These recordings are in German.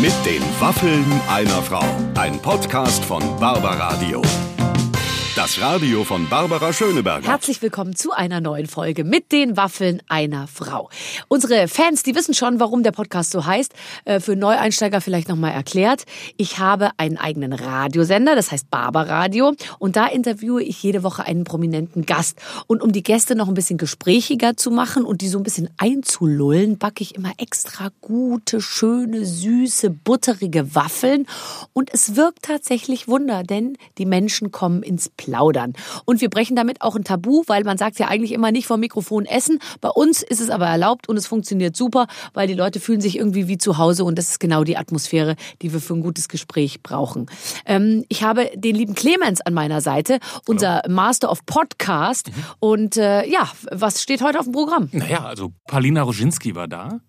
Mit den Waffeln einer Frau. Ein Podcast von Barbaradio. Das Radio von Barbara Schöneberger. Herzlich willkommen zu einer neuen Folge mit den Waffeln einer Frau. Unsere Fans, die wissen schon, warum der Podcast so heißt. Äh, für Neueinsteiger vielleicht nochmal erklärt. Ich habe einen eigenen Radiosender, das heißt Barbaradio. Und da interviewe ich jede Woche einen prominenten Gast. Und um die Gäste noch ein bisschen gesprächiger zu machen und die so ein bisschen einzulullen, backe ich immer extra gute, schöne, süße, butterige Waffeln. Und es wirkt tatsächlich Wunder, denn die Menschen kommen ins Plaudern. Und wir brechen damit auch ein Tabu, weil man sagt ja eigentlich immer nicht vom Mikrofon essen. Bei uns ist es aber erlaubt und es funktioniert super, weil die Leute fühlen sich irgendwie wie zu Hause und das ist genau die Atmosphäre, die wir für ein gutes Gespräch brauchen. Ähm, ich habe den lieben Clemens an meiner Seite, unser Master of Podcast. Mhm. Und äh, ja, was steht heute auf dem Programm? Naja, also Paulina Roginski war da.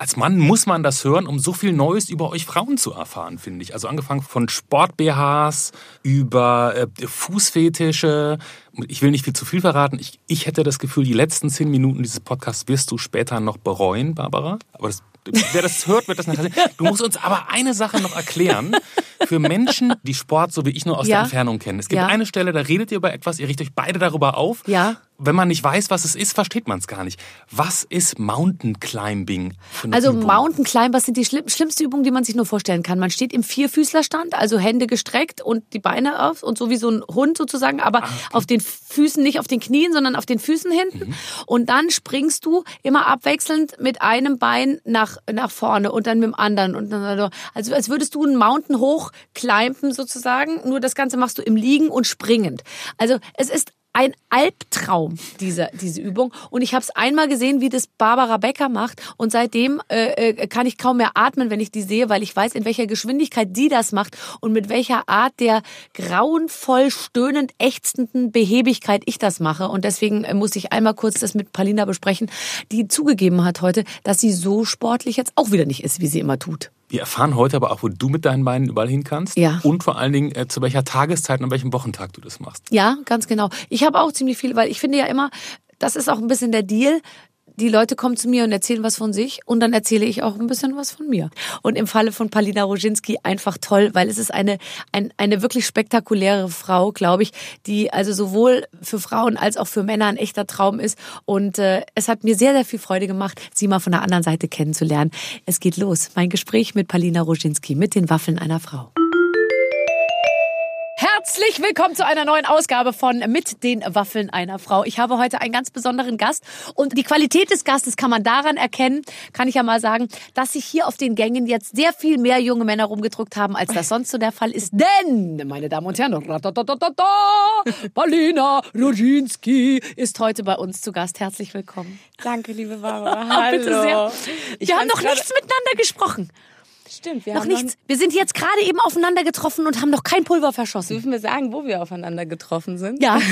Als Mann muss man das hören, um so viel Neues über euch Frauen zu erfahren, finde ich. Also angefangen von Sport-BHs über äh, Fußfetische. Ich will nicht viel zu viel verraten. Ich, ich hätte das Gefühl, die letzten zehn Minuten dieses Podcasts wirst du später noch bereuen, Barbara. Aber das, wer das hört, wird das nachher sehen. Du musst uns aber eine Sache noch erklären. Für Menschen, die Sport so wie ich nur aus Ja. der Entfernung kennen. Es gibt Ja. eine Stelle, da redet ihr über etwas, ihr richtet euch beide darüber auf. Ja. Wenn man nicht weiß, was es ist, versteht man es gar nicht. Was ist Mountain Climbing? Also Übung? Mountain Climber sind die schlimm, schlimmste Übung, die man sich nur vorstellen kann. Man steht im Vierfüßlerstand, also Hände gestreckt und die Beine auf und so wie so ein Hund sozusagen, aber auf den Füßen, nicht auf den Knien, sondern auf den Füßen hinten. Und dann springst du immer abwechselnd mit einem Bein nach, nach vorne und dann mit dem anderen. Und dann, also als würdest du einen Mountain hoch climben sozusagen, nur das Ganze machst du im Liegen und springend. Also es ist ein Albtraum, diese, diese Übung. Und ich habe es einmal gesehen, wie das Barbara Becker macht. Und seitdem äh, äh, kann ich kaum mehr atmen, wenn ich die sehe, weil ich weiß, in welcher Geschwindigkeit die das macht und mit welcher Art der grauenvoll stöhnend ächzenden Behebigkeit ich das mache. Und deswegen äh, muss ich einmal kurz das mit Palina besprechen, die zugegeben hat heute, dass sie so sportlich jetzt auch wieder nicht ist, wie sie immer tut. Wir erfahren heute aber auch, wo du mit deinen Beinen überall hin kannst. Ja. Und vor allen Dingen, äh, zu welcher Tageszeit und an welchem Wochentag du das machst. Ja, ganz genau. Ich habe auch ziemlich viel, weil ich finde ja immer, das ist auch ein bisschen der Deal. Die Leute kommen zu mir und erzählen was von sich und dann erzähle ich auch ein bisschen was von mir. Und im Falle von Palina Roginski einfach toll, weil es ist eine, ein, eine wirklich spektakuläre Frau, glaube ich, die also sowohl für Frauen als auch für Männer ein echter Traum ist. Und äh, es hat mir sehr, sehr viel Freude gemacht, sie mal von der anderen Seite kennenzulernen. Es geht los. Mein Gespräch mit Palina Roginski, mit den Waffeln einer Frau. Herzlich willkommen zu einer neuen Ausgabe von Mit den Waffeln einer Frau. Ich habe heute einen ganz besonderen Gast und die Qualität des Gastes kann man daran erkennen, kann ich ja mal sagen, dass sich hier auf den Gängen jetzt sehr viel mehr junge Männer rumgedrückt haben, als das sonst so der Fall ist. Denn, meine Damen und Herren, Paulina Roginski ist heute bei uns zu Gast. Herzlich willkommen. Danke, liebe Barbara. Hallo. Bitte sehr. Ich Wir haben fand's noch nichts miteinander gesprochen. Stimmt, wir Noch haben nichts. Wir sind jetzt gerade eben aufeinander getroffen und haben noch kein Pulver verschossen. Dürfen wir sagen, wo wir aufeinander getroffen sind? Ja.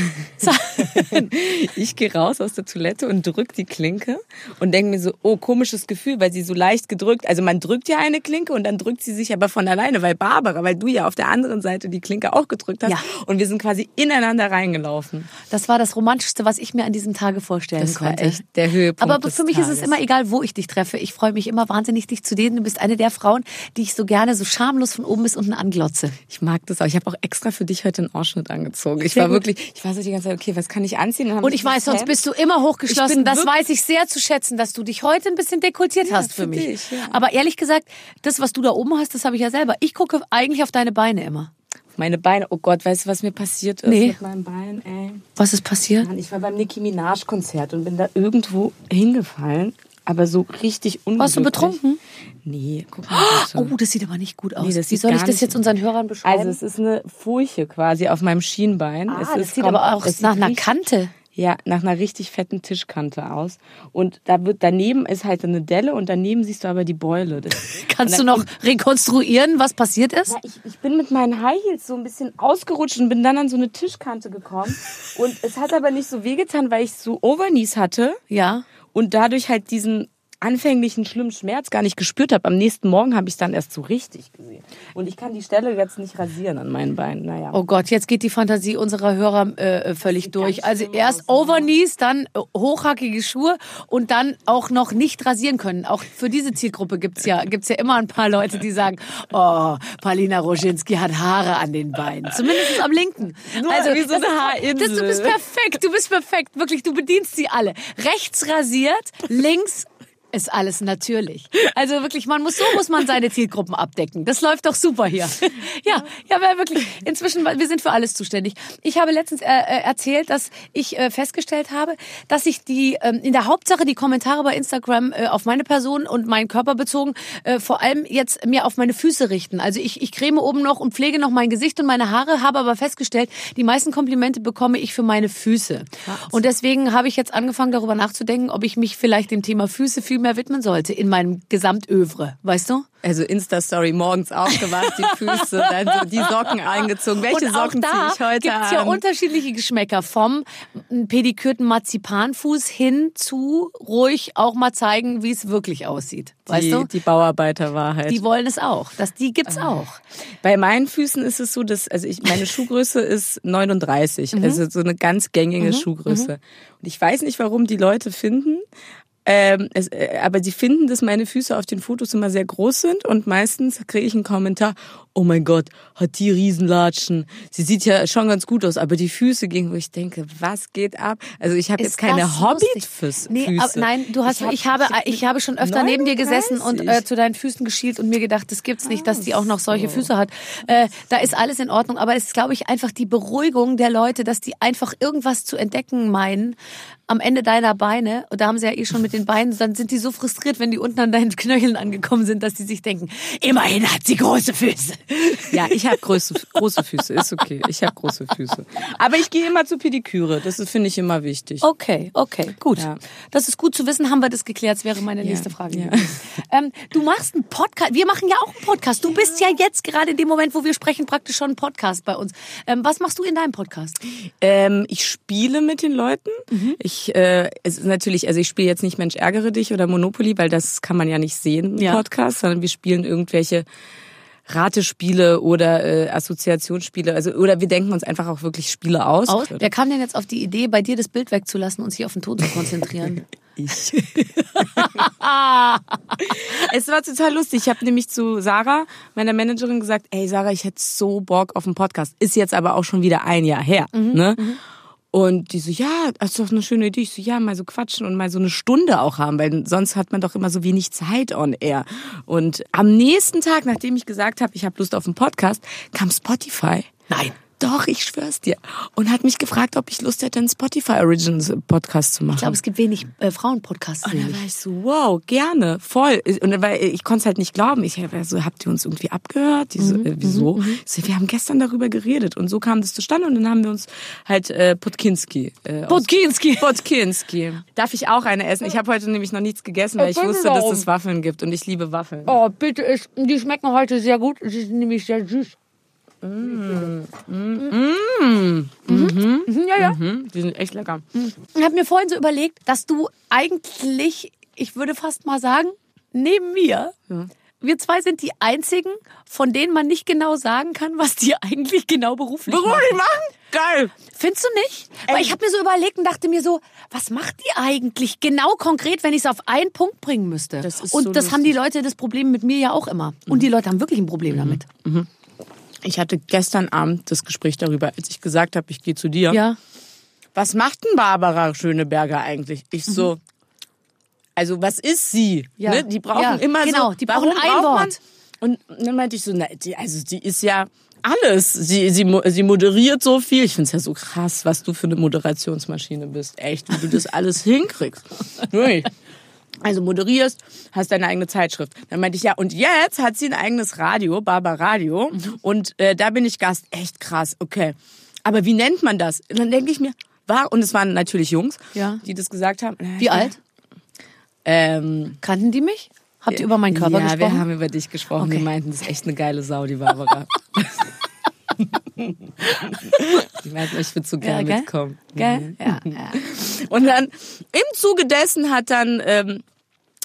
Ich gehe raus aus der Toilette und drück die Klinke und denke mir so, oh, komisches Gefühl, weil sie so leicht gedrückt, also man drückt ja eine Klinke und dann drückt sie sich aber von alleine, weil Barbara, weil du ja auf der anderen Seite die Klinke auch gedrückt hast Ja. und wir sind quasi ineinander reingelaufen. Das war das Romantischste, was ich mir an diesem Tage vorstellen Das war konnte. echt der Höhepunkt Aber für mich ist es Tages. immer egal, wo ich dich treffe. Ich freue mich immer wahnsinnig, dich zu sehen. Du bist eine der Frauen, die ich so gerne so schamlos von oben bis unten anglotze. Ich mag das auch. Ich habe auch extra für dich heute einen Ausschnitt angezogen. Ich war wirklich, ich war so die ganze Zeit, okay, was kann ich anziehen? Und sie ich weiß, sonst bist du immer hochgeschlossen. Das weiß ich sehr zu schätzen, dass du dich heute ein bisschen dekultiert Ja, hast für, für mich. dich, ja. Aber ehrlich gesagt, das, was du da oben hast, das habe ich ja selber. Ich gucke eigentlich auf deine Beine immer. Meine Beine, oh Gott, weißt du, was mir passiert ist Nee. mit meinem Bein, ey? Was ist passiert? Mann, ich war beim Nicki Minaj Konzert und bin da irgendwo hingefallen, aber so richtig unglücklich. Warst du betrunken? Nee, guck mal. Oh, das sieht aber nicht gut aus. Nee, Wie soll ich das jetzt unseren Hörern beschreiben? Also es ist eine Furche quasi auf meinem Schienbein. ah, es das sieht aber auch nach einer Kante. Ja, nach einer richtig fetten Tischkante aus. Und da wird daneben ist halt eine Delle und daneben siehst du aber die Beule. Kannst du noch rekonstruieren, was passiert ist? Ja, ich, ich bin mit meinen High Heels so ein bisschen ausgerutscht und bin dann an so eine Tischkante gekommen. Und es hat aber nicht so wehgetan, weil ich so Overknees hatte Ja. Und dadurch halt diesen anfänglichen schlimmen Schmerz gar nicht gespürt habe. Am nächsten Morgen habe ich es dann erst so richtig gesehen. Und ich kann die Stelle jetzt nicht rasieren an meinen Beinen. Naja. Oh Gott, jetzt geht die Fantasie unserer Hörer äh, völlig durch. Also erst Overknees, dann äh, hochhackige Schuhe und dann auch noch nicht rasieren können. Auch für diese Zielgruppe gibt's ja, gibt's ja immer ein paar Leute, die sagen, oh, Paulina Roginski hat Haare an den Beinen. Zumindest am linken. Nur wie so eine Haarinsel. Das, du bist perfekt, du bist perfekt. Wirklich, du bedienst sie alle. Rechts rasiert, links ist alles natürlich. Also wirklich, man muss so muss man seine Zielgruppen abdecken. Das läuft doch super hier. Ja, ja, aber wirklich. Inzwischen, wir sind für alles zuständig. Ich habe letztens äh, äh, erzählt, dass ich äh, festgestellt habe, dass ich die ähm, in der Hauptsache die Kommentare bei Instagram äh, auf meine Person und meinen Körper bezogen äh, vor allem jetzt mir auf meine Füße richten. Also ich, ich creme oben noch und pflege noch mein Gesicht und meine Haare, habe aber festgestellt, die meisten Komplimente bekomme ich für meine Füße. Und deswegen habe ich jetzt angefangen, darüber nachzudenken, ob ich mich vielleicht dem Thema Füße viel mehr widmen sollte in meinem Gesamtövre. Weißt du? Also Insta-Story morgens aufgewacht, die Füße, dann so die Socken eingezogen. Welche Socken ziehe ich heute gibt's ja an? unterschiedliche Geschmäcker. Vom pedikürten Marzipanfuß hin zu ruhig auch mal zeigen, wie es wirklich aussieht. Weißt die, du? die Bauarbeiterwahrheit. Die wollen es auch. Das, die gibt's Ah. auch. Bei meinen Füßen ist es so, dass also ich meine Schuhgröße ist 39, also so eine ganz gängige Schuhgröße. Und ich weiß nicht, warum die Leute finden, ähm, es, äh, aber sie finden, dass meine Füße auf den Fotos immer sehr groß sind und meistens kriege ich einen Kommentar, oh mein Gott, hat die Riesenlatschen. Sie sieht ja schon ganz gut aus, aber die Füße gegen, wo ich denke, was geht ab? Also ich habe jetzt keine? Hobbit-Füße. Nee, nein, du hast, ich, habe, ich habe schon öfter neben dir gesessen und äh, 39. zu deinen Füßen geschielt und mir gedacht, das gibt's nicht, dass die auch noch solche Füße hat. Äh, da ist alles in Ordnung, aber es ist, glaube ich, einfach die Beruhigung der Leute, dass die einfach irgendwas zu entdecken meinen am Ende deiner Beine. Und da haben sie ja eh schon mit den Beinen, dann sind die so frustriert, wenn die unten an deinen Knöcheln angekommen sind, dass die sich denken, immerhin hat sie große Füße. Ja, ich habe große, große Füße, ist okay. Ich habe große Füße. Aber ich gehe immer zur Pediküre, das finde ich immer wichtig. Okay, okay, gut. Ja. Das ist gut zu wissen, haben wir das geklärt. Das wäre meine nächste Frage. ja. Ähm, du machst einen Podcast. Wir machen ja auch einen Podcast. Du bist ja jetzt gerade in dem Moment, wo wir sprechen, praktisch schon ein Podcast bei uns. Ähm, was machst du in deinem Podcast? Ähm, ich spiele mit den Leuten. Ich, äh, es ist natürlich, also ich spiele jetzt nicht Mensch ärgere dich oder Monopoly, weil das kann man ja nicht sehen im Ja. Podcast, sondern wir spielen irgendwelche Ratespiele oder äh, Assoziationsspiele, also oder wir denken uns einfach auch wirklich Spiele aus. Aus? Wer kam denn jetzt auf die Idee, bei dir das Bild wegzulassen und sich auf den Ton zu konzentrieren? Ich. es war total lustig. Ich habe nämlich zu Sarah, meiner Managerin, gesagt, ey Sarah, ich hätte so Bock auf einen Podcast. Ist jetzt aber auch schon wieder ein Jahr her. Ne? Und die so, ja, das ist doch eine schöne Idee. Ich so, ja, mal so quatschen und mal so eine Stunde auch haben, weil sonst hat man doch immer so wenig Zeit on air. Und am nächsten Tag, nachdem ich gesagt habe, ich habe Lust auf einen Podcast, kam Spotify. Nein. Doch, ich schwör's dir. Und hat mich gefragt, ob ich Lust hätte, einen Spotify Originals Podcast zu machen. Ich glaube, es gibt wenig äh, Frauenpodcasts. Und dann war ich so, wow, gerne, voll. Und dann war, ich konnte es halt nicht glauben. Ich war so, habt ihr uns irgendwie abgehört? Die so, äh, wieso? Ich so, wir haben gestern darüber geredet. Und so kam das zustande. Und dann haben wir uns halt äh, Potkinski. Äh, Podkinski. Potkinski. Darf ich auch eine essen? Ich habe heute nämlich noch nichts gegessen, weil ich Erzähl wusste, mir dass es Waffeln gibt. Und ich liebe Waffeln. Oh, bitte, ich, die schmecken heute sehr gut. Sie sind nämlich sehr süß. Mm. Mhm. Mhm, ja, ja. Hm, die sind echt lecker. Ich habe mir vorhin so überlegt, dass du eigentlich, ich würde fast mal sagen, neben mir, wir zwei sind die einzigen, von denen man nicht genau sagen kann, was die eigentlich genau beruflich machen. machen? Geil. Findest du nicht? Weil ich habe mir so überlegt und dachte mir so, was macht die eigentlich genau konkret, wenn ich es auf einen Punkt bringen müsste? Das ist und so das haben die lustig. Leute das Problem mit mir ja auch immer. Und die Leute haben wirklich ein Problem damit. Ich hatte gestern Abend das Gespräch darüber, als ich gesagt habe, ich gehe zu dir. Ja. was macht denn Barbara Schöneberger eigentlich? Ich so, also was ist sie? Mhm. Ja. Ne? Die brauchen Ja, immer genau, so, die brauchen warum ein braucht man- Wort. Und dann meinte ich so, na, die, also die ist ja alles. Sie, sie, sie moderiert so viel. Ich find's ja so krass, was du für eine Moderationsmaschine bist. Echt, wie du das alles hinkriegst. Also moderierst, hast deine eigene Zeitschrift. Dann meinte ich, ja, und jetzt hat sie ein eigenes Radio, Barbar Radio. Mhm. Und äh, da bin ich Gast. Echt krass, okay. Aber wie nennt man das? Und dann denke ich mir, war, und es waren natürlich Jungs, Ja. die das gesagt haben. Wie alt? Ähm, Kannten die mich? Habt ihr über meinen Körper ja, gesprochen? wir haben über dich gesprochen. Okay. Die meinten, das ist echt eine geile Sau, die Barbara. die meinten, ich würde so gerne gell? mitkommen. Gell? Ja, ja. Und dann im Zuge dessen hat dann ähm,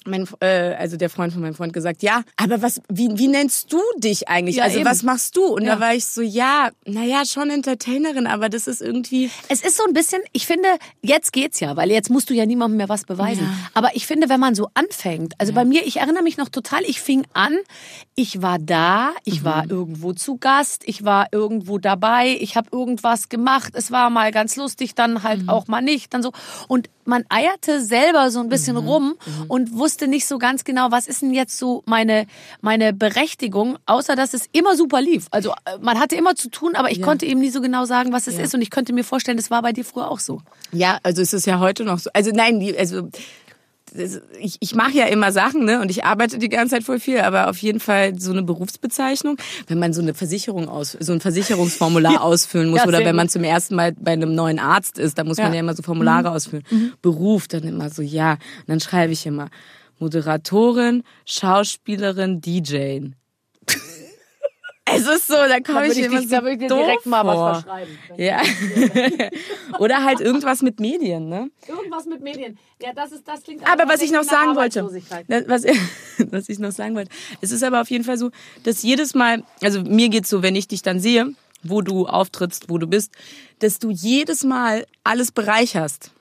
mein, äh, also der Freund von meinem Freund gesagt, ja, aber was, wie, wie nennst du dich eigentlich? Ja, also eben. was machst du? Und Ja. da war ich so, ja, naja, schon Entertainerin, aber das ist irgendwie, Es ist so ein bisschen, ich finde, jetzt geht's ja, weil jetzt musst du ja niemandem mehr was beweisen. Ja. Aber ich finde, wenn man so anfängt, also bei mir, ich erinnere mich noch total, ich fing an, ich war da, ich war irgendwo zu Gast, ich war irgendwo dabei, ich habe irgendwas gemacht, es war mal ganz lustig, dann halt auch mal nicht, dann so. Und man eierte selber so ein bisschen rum und wusste nicht so ganz genau, was ist denn jetzt so meine, meine Berechtigung, außer dass es immer super lief. Also äh, man hatte immer zu tun, aber ich konnte eben nie so genau sagen, was es ist. Und ich könnte mir vorstellen, das war bei dir früher auch so. ja, also es ist ja heute noch so. Also nein, also ich, ich mache ja immer Sachen, ne? Und ich arbeite die ganze Zeit voll viel, aber auf jeden Fall so eine Berufsbezeichnung, wenn man so eine Versicherung aus, so ein Versicherungsformular ausfüllen muss Ja, oder wenn man zum ersten Mal bei einem neuen Arzt ist, da muss man Ja. Mhm. ja immer so Formulare ausfüllen. Beruf, dann immer so, ja. Und dann schreibe ich immer Moderatorin, Schauspielerin, DJ. Es ist so, da komme ich immer so doof vor. Ja. Oder halt irgendwas mit Medien, ne? Irgendwas mit Medien. Ja, das ist, das klingt Aber was ich noch sagen wollte, das- was, was ich noch sagen wollte, es ist aber auf jeden Fall so, dass jedes Mal, also mir geht's so, wenn ich dich dann sehe, wo du auftrittst, wo du bist, dass du jedes Mal alles bereicherst.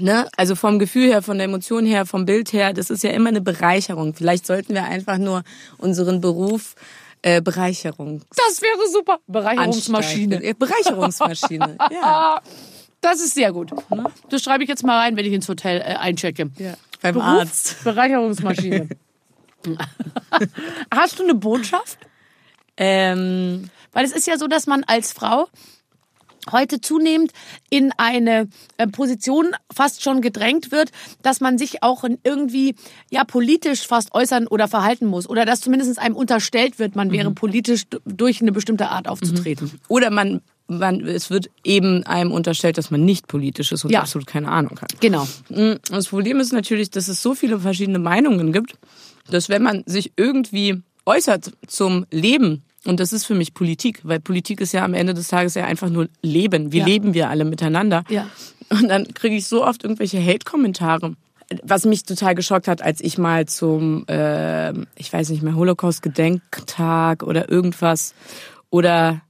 Ne? Also vom Gefühl her, von der Emotion her, vom Bild her, das ist ja immer eine Bereicherung. Vielleicht sollten wir einfach nur unseren Beruf äh, Bereicherung. Das wäre super. Bereicherungsmaschine. Ja, Bereicherungsmaschine. ja. Das ist sehr gut. Das schreibe ich jetzt mal rein, wenn ich ins Hotel äh, einchecke. ja. Beim Beruf, Arzt. Bereicherungsmaschine. Hast du eine Botschaft? Ähm, Weil es ist ja so, dass man als Frau heute zunehmend in eine äh, Position fast schon gedrängt wird, dass man sich auch irgendwie ja politisch fast äußern oder verhalten muss oder dass zumindest einem unterstellt wird, man wäre politisch d- durch eine bestimmte Art aufzutreten. Oder man, man, es wird eben einem unterstellt, dass man nicht politisch ist und Ja. absolut keine Ahnung hat. Genau. Mm, Das Problem ist natürlich, dass es so viele verschiedene Meinungen gibt, dass wenn man sich irgendwie äußert zum Leben, und das ist für mich Politik, weil Politik ist ja am Ende des Tages ja einfach nur Leben. Wie Ja. leben wir alle miteinander? Ja. Und dann kriege ich so oft irgendwelche Hate-Kommentare. Was mich total geschockt hat, als ich mal zum, äh, ich weiß nicht mehr, Holocaust-Gedenktag oder irgendwas oder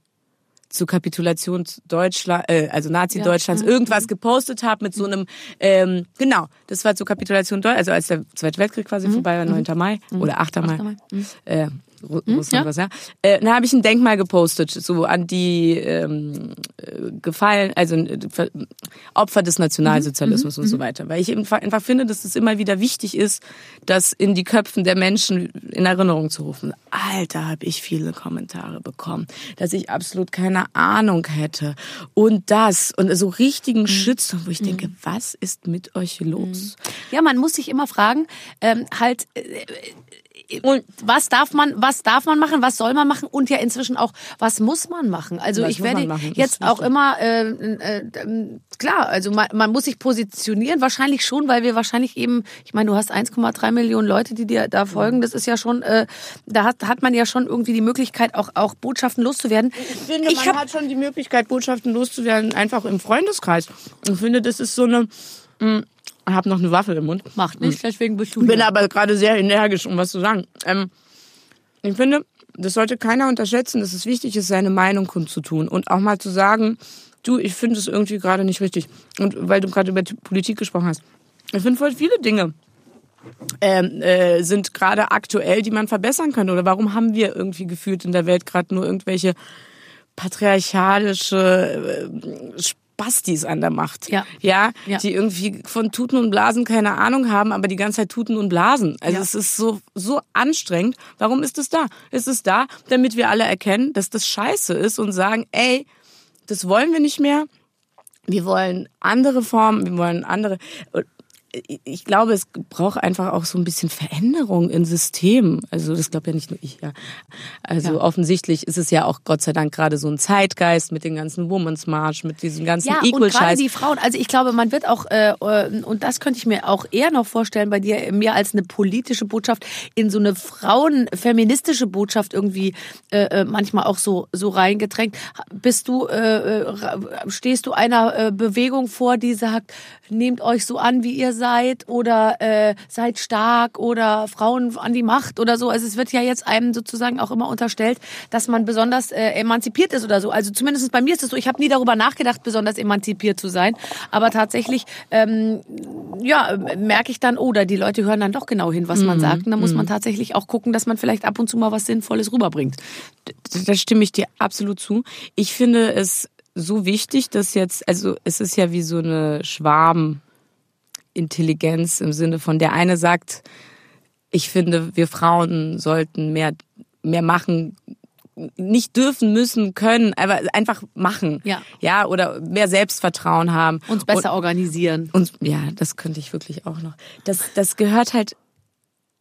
zur Kapitulation Deutschland, äh, also Nazi-Deutschlands, irgendwas gepostet habe mit so einem, ähm, genau, das war zur Kapitulation Deutschlands, also als der Zweite Weltkrieg quasi vorbei war, 9. Mai oder 8. Mai. Mai. Äh, Ru Russland ja. was, ja. Äh, dann habe ich ein Denkmal gepostet, so an die ähm, äh, gefallen, also äh, Opfer des Nationalsozialismus und so weiter. Weil ich einfach, einfach finde, dass es immer wieder wichtig ist, das in die Köpfen der Menschen in Erinnerung zu rufen. Alter, habe ich viele Kommentare bekommen, dass ich absolut keine Ahnung hätte. Und das, und so richtigen Shitstorm, wo ich denke, was ist mit euch los? Ja, man muss sich immer fragen, ähm, halt, äh, und was darf man, was darf man machen, was soll man machen und ja inzwischen auch, was muss man machen? Also Was ich werde jetzt auch immer äh, äh, äh, klar, also man, man muss sich positionieren, wahrscheinlich schon, weil wir wahrscheinlich eben, ich meine, du hast 1,3 Millionen Leute, die dir da folgen, das ist ja schon, äh, da hat, hat man ja schon irgendwie die Möglichkeit, auch auch Botschaften loszuwerden. Ich finde, Ich man hab- hat schon die Möglichkeit, Botschaften loszuwerden, einfach im Freundeskreis. Ich finde, das ist so eine. Ich habe noch eine Waffe im Mund. Macht nicht, deswegen bist du Bin hier. aber gerade sehr energisch, um was zu sagen. Ähm, ich finde, das sollte keiner unterschätzen, dass es wichtig ist, seine Meinung kundzutun und auch mal zu sagen, du, ich finde es irgendwie gerade nicht richtig. Und weil du gerade über die Politik gesprochen hast. Ich finde voll viele Dinge ähm, äh, sind gerade aktuell, die man verbessern könnte. Oder warum haben wir irgendwie gefühlt in der Welt gerade nur irgendwelche patriarchalische äh, Spastis an der Macht? Ja. ja. Ja. Die irgendwie von Tuten und Blasen keine Ahnung haben, aber die ganze Zeit tuten und blasen. Also Ja. es ist so, so anstrengend. Warum ist es da? Es ist da, damit wir alle erkennen, dass das scheiße ist und sagen, ey, das wollen wir nicht mehr. Wir wollen andere Formen, wir wollen andere. Ich glaube, es braucht einfach auch so ein bisschen Veränderung im System. Also das glaube ja nicht nur ich, ja. Also Ja. offensichtlich ist es ja auch Gott sei Dank gerade so ein Zeitgeist mit den ganzen Women's March, mit diesem ganzen Ja, und gerade Equal-Scheiß. die Frauen, also ich glaube, man wird auch, äh, äh, und das könnte ich mir auch eher noch vorstellen bei dir, mehr als eine politische Botschaft, in so eine frauenfeministische Botschaft irgendwie äh, äh, manchmal auch so, so reingedrängt. Bist du, äh, äh, stehst du einer Bewegung vor, die sagt, nehmt euch so an, wie ihr seid, seid oder äh, seid stark oder Frauen an die Macht oder so. Also es wird ja jetzt einem sozusagen auch immer unterstellt, dass man besonders äh, emanzipiert ist oder so. Also zumindest bei mir ist es so, ich habe nie darüber nachgedacht, besonders emanzipiert zu sein. Aber tatsächlich, ähm, ja, merke ich dann, oder die Leute hören dann doch genau hin, was man sagt. Und dann muss man tatsächlich auch gucken, dass man vielleicht ab und zu mal was Sinnvolles rüberbringt. Da stimme ich dir absolut zu. Ich finde es so wichtig, dass jetzt, also es ist ja wie so eine Schwarmintelligenz im Sinne von der eine sagt, ich finde, wir Frauen sollten mehr, mehr machen, nicht dürfen, müssen, können, aber einfach machen. Ja. Ja, oder mehr Selbstvertrauen haben. Uns besser organisieren. Und ja, das könnte ich wirklich auch noch. Das, das gehört halt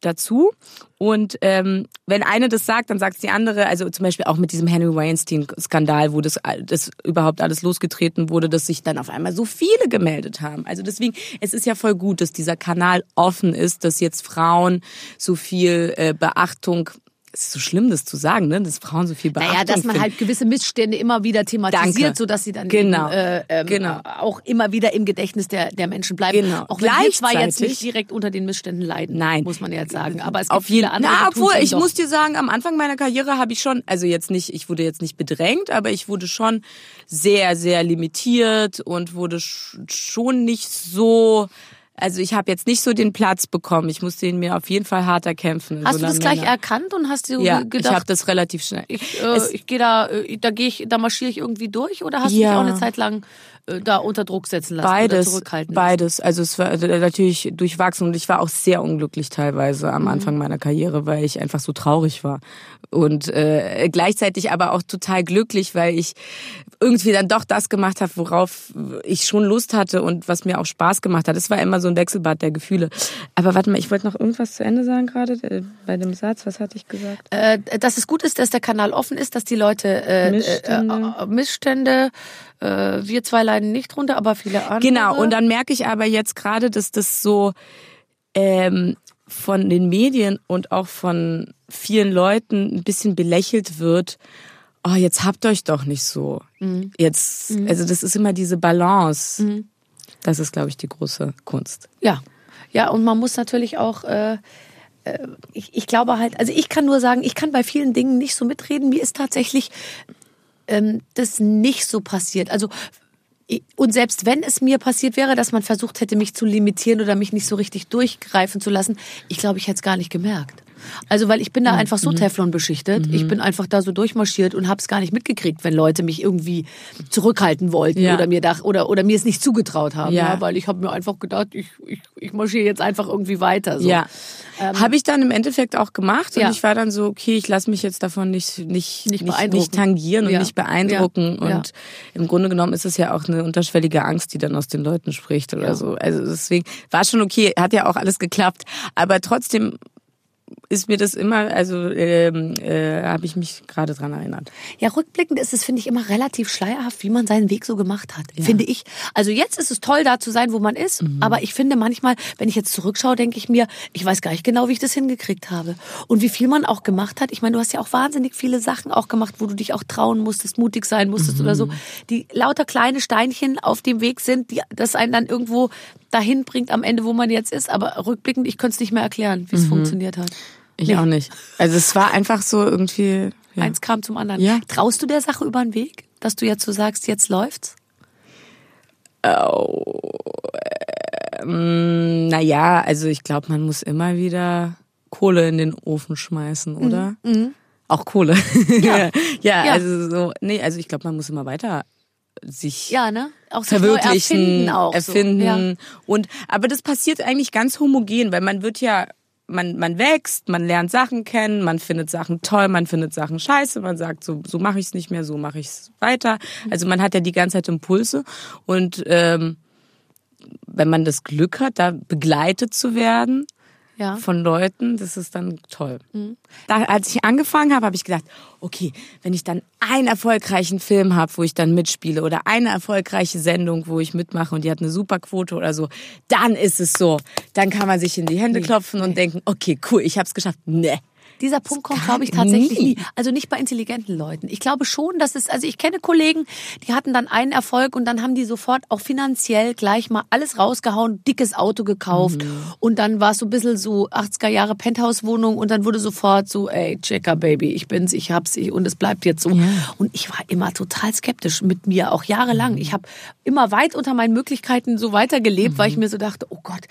dazu. Und ähm, wenn eine das sagt, dann sagt die andere, also zum Beispiel auch mit diesem Henry Weinstein-Skandal, wo das, das überhaupt alles losgetreten wurde, dass sich dann auf einmal so viele gemeldet haben. Also deswegen, es ist ja voll gut, dass dieser Kanal offen ist, dass jetzt Frauen so viel äh, Beachtung es ist so schlimm, das zu sagen, ne? dass Frauen so viel Beachtung Naja, dass man finden. halt gewisse Missstände immer wieder thematisiert, Danke. so dass sie dann Genau. eben, äh, ähm, Genau. auch immer wieder im Gedächtnis der, der Menschen bleiben. Genau. Auch wenn wir zwar jetzt nicht direkt unter den Missständen leiden, Nein. muss man jetzt sagen. Aber es gibt auf jeden viele andere. Na, obwohl ich doch. muss dir sagen, am Anfang meiner Karriere habe ich schon, also jetzt nicht, ich wurde jetzt nicht bedrängt, aber ich wurde schon sehr, sehr limitiert und wurde sch- schon nicht so. Also ich habe jetzt nicht so den Platz bekommen. Ich musste ihn mir auf jeden Fall hart erkämpfen. Hast so du das gleich Männer- erkannt und hast du Ja, ich habe gedacht, das relativ schnell. ich, äh, ich gehe da, äh, da gehe ich, da marschiere ich irgendwie durch oder hast du Ja. dich auch eine Zeit lang da unter Druck setzen lassen oder Beides, zurückhalten? beides. Also es war äh, natürlich durchwachsen und ich war auch sehr unglücklich teilweise Mhm. am Anfang meiner Karriere, weil ich einfach so traurig war und äh, gleichzeitig aber auch total glücklich, weil ich irgendwie dann doch das gemacht habe, worauf ich schon Lust hatte und was mir auch Spaß gemacht hat. Es war immer so ein Wechselbad der Gefühle. Aber warte mal, ich wollte noch irgendwas zu Ende sagen gerade äh, bei dem Satz. Was hatte ich gesagt? äh, dass es gut ist, dass der Kanal offen ist, dass die Leute äh, Missstände. äh, äh, Missstände äh, wir zwei leiden nicht drunter, aber viele andere. Genau, und dann merke ich aber jetzt gerade, dass das so ähm, von den Medien und auch von vielen Leuten ein bisschen belächelt wird. Oh, jetzt habt euch doch nicht so. Jetzt, also das ist immer diese Balance. Das ist, glaube ich, die große Kunst. Ja, ja, und man muss natürlich auch. Äh, äh, ich, ich glaube halt, also ich kann nur sagen, ich kann bei vielen Dingen nicht so mitreden. Mir ist tatsächlich ähm, das nicht so passiert. Also und selbst wenn es mir passiert wäre, dass man versucht hätte, mich zu limitieren oder mich nicht so richtig durchgreifen zu lassen, ich glaube, ich hätte es gar nicht gemerkt. Also weil ich bin da einfach so Teflon beschichtet. Ich bin einfach da so durchmarschiert und habe es gar nicht mitgekriegt, wenn Leute mich irgendwie zurückhalten wollten Ja. oder mir dach, oder oder mir es nicht zugetraut haben, Ja. ja, weil ich habe mir einfach gedacht, ich, ich, ich marschiere jetzt einfach irgendwie weiter. So. Ja. Habe ich dann im Endeffekt auch gemacht und Ja. ich war dann so, okay, ich lasse mich jetzt davon nicht, nicht, Nicht nicht, nicht tangieren und nicht beeindrucken. Und im Grunde genommen ist es ja auch eine unterschwellige Angst, die dann aus den Leuten spricht oder so. Also deswegen war schon okay, hat ja auch alles geklappt. Aber trotzdem ist mir das immer, also ähm, äh, habe ich mich gerade dran erinnert. Ja, rückblickend ist es, finde ich, immer relativ schleierhaft, wie man seinen Weg so gemacht hat, finde ich. Also jetzt ist es toll, da zu sein, wo man ist, Mhm. aber ich finde manchmal, wenn ich jetzt zurückschaue, denke ich mir, ich weiß gar nicht genau, wie ich das hingekriegt habe. Und wie viel man auch gemacht hat. Ich meine, du hast ja auch wahnsinnig viele Sachen auch gemacht, wo du dich auch trauen musstest, mutig sein musstest oder Mhm. so, die lauter kleine Steinchen auf dem Weg sind, die das einen dann irgendwo dahin bringt am Ende, wo man jetzt ist. Aber rückblickend, ich könnte es nicht mehr erklären, wie es funktioniert hat. Mhm. Ich auch nicht. Also es war einfach so irgendwie. Ja. Eins kam zum anderen. Ja. Traust du der Sache über den Weg, dass du jetzt so sagst, jetzt läuft's? Ähm, naja, also ich glaube, man muss immer wieder Kohle in den Ofen schmeißen, oder? Auch Kohle. Ja. ja, Ja. also so, nee, also ich glaube, man muss immer weiter sich Ja, ne? Auch verwirklichen, erfinden auch. erfinden. So. Ja. Und aber das passiert eigentlich ganz homogen, weil man wird ja man, man wächst, man lernt Sachen kennen, man findet Sachen toll, man findet Sachen scheiße, man sagt, so, so mache ich es nicht mehr, so mache ich es weiter. Also man hat ja die ganze Zeit Impulse und ähm, wenn man das Glück hat, da begleitet zu werden Ja. von Leuten, das ist dann toll. Da, als ich angefangen habe, habe ich gedacht, okay, wenn ich dann einen erfolgreichen Film habe, wo ich dann mitspiele oder eine erfolgreiche Sendung, wo ich mitmache und die hat eine super Quote oder so, dann ist es so. Dann kann man sich in die Hände klopfen und denken, okay, cool, ich habe es geschafft. Nee. Dieser Punkt kommt, glaube ich, tatsächlich nie. nie. Also nicht bei intelligenten Leuten. Ich glaube schon, dass es, also ich kenne Kollegen, die hatten dann einen Erfolg und dann haben die sofort auch finanziell gleich mal alles rausgehauen, dickes Auto gekauft Mhm. und dann war es so ein bisschen so 80er Jahre Penthouse-Wohnung und dann wurde sofort so, ey, Checker Baby, ich bin's, ich hab's ich, und es bleibt jetzt so. Und ich war immer total skeptisch mit mir, auch jahrelang. Ich habe immer weit unter meinen Möglichkeiten so weitergelebt, weil ich mir so dachte, oh Gott,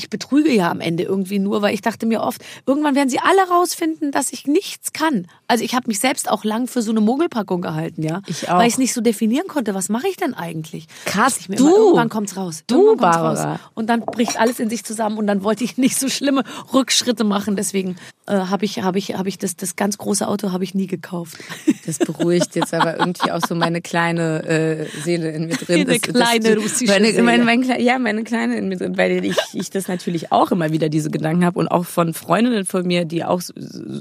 ich betrüge ja am Ende irgendwie nur, weil ich dachte mir oft, irgendwann werden sie alle rausfinden, dass ich nichts kann. Also ich habe mich selbst auch lang für so eine Mogelpackung gehalten, ja, Ich auch. weil ich es nicht so definieren konnte. Was mache ich denn eigentlich? Krass, ich mir du. immer, irgendwann kommt's raus. Du, Barbara. raus. Und dann bricht alles in sich zusammen und dann wollte ich nicht so schlimme Rückschritte machen. Deswegen äh, habe ich, habe ich, habe ich das, das ganz große Auto habe ich nie gekauft. Das beruhigt jetzt aber irgendwie auch so meine kleine äh, Seele in mir drin. Eine kleine russische meine, Seele. Meine, mein, Kle- ja, meine kleine in mir drin, weil ich, ich das natürlich auch immer wieder diese Gedanken habe und auch von Freundinnen von mir, die auch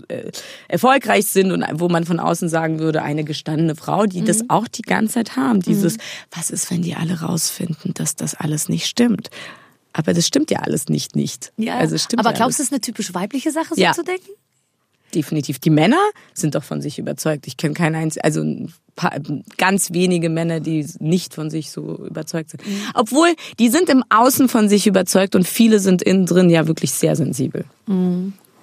äh, erfolgreich sind und wo man von außen sagen würde, eine gestandene Frau, die Mhm. das auch die ganze Zeit haben. Dieses, was ist, wenn die alle rausfinden, dass das alles nicht stimmt? Aber das stimmt ja alles nicht, nicht. Ja, also stimmt aber ja glaubst du, es ist eine typisch weibliche Sache, so Ja. zu denken? Definitiv. Die Männer sind doch von sich überzeugt. Ich kenne keinen einzigen, also ein paar, ganz wenige Männer, die nicht von sich so überzeugt sind. Obwohl, die sind im Außen von sich überzeugt und viele sind innen drin ja wirklich sehr sensibel.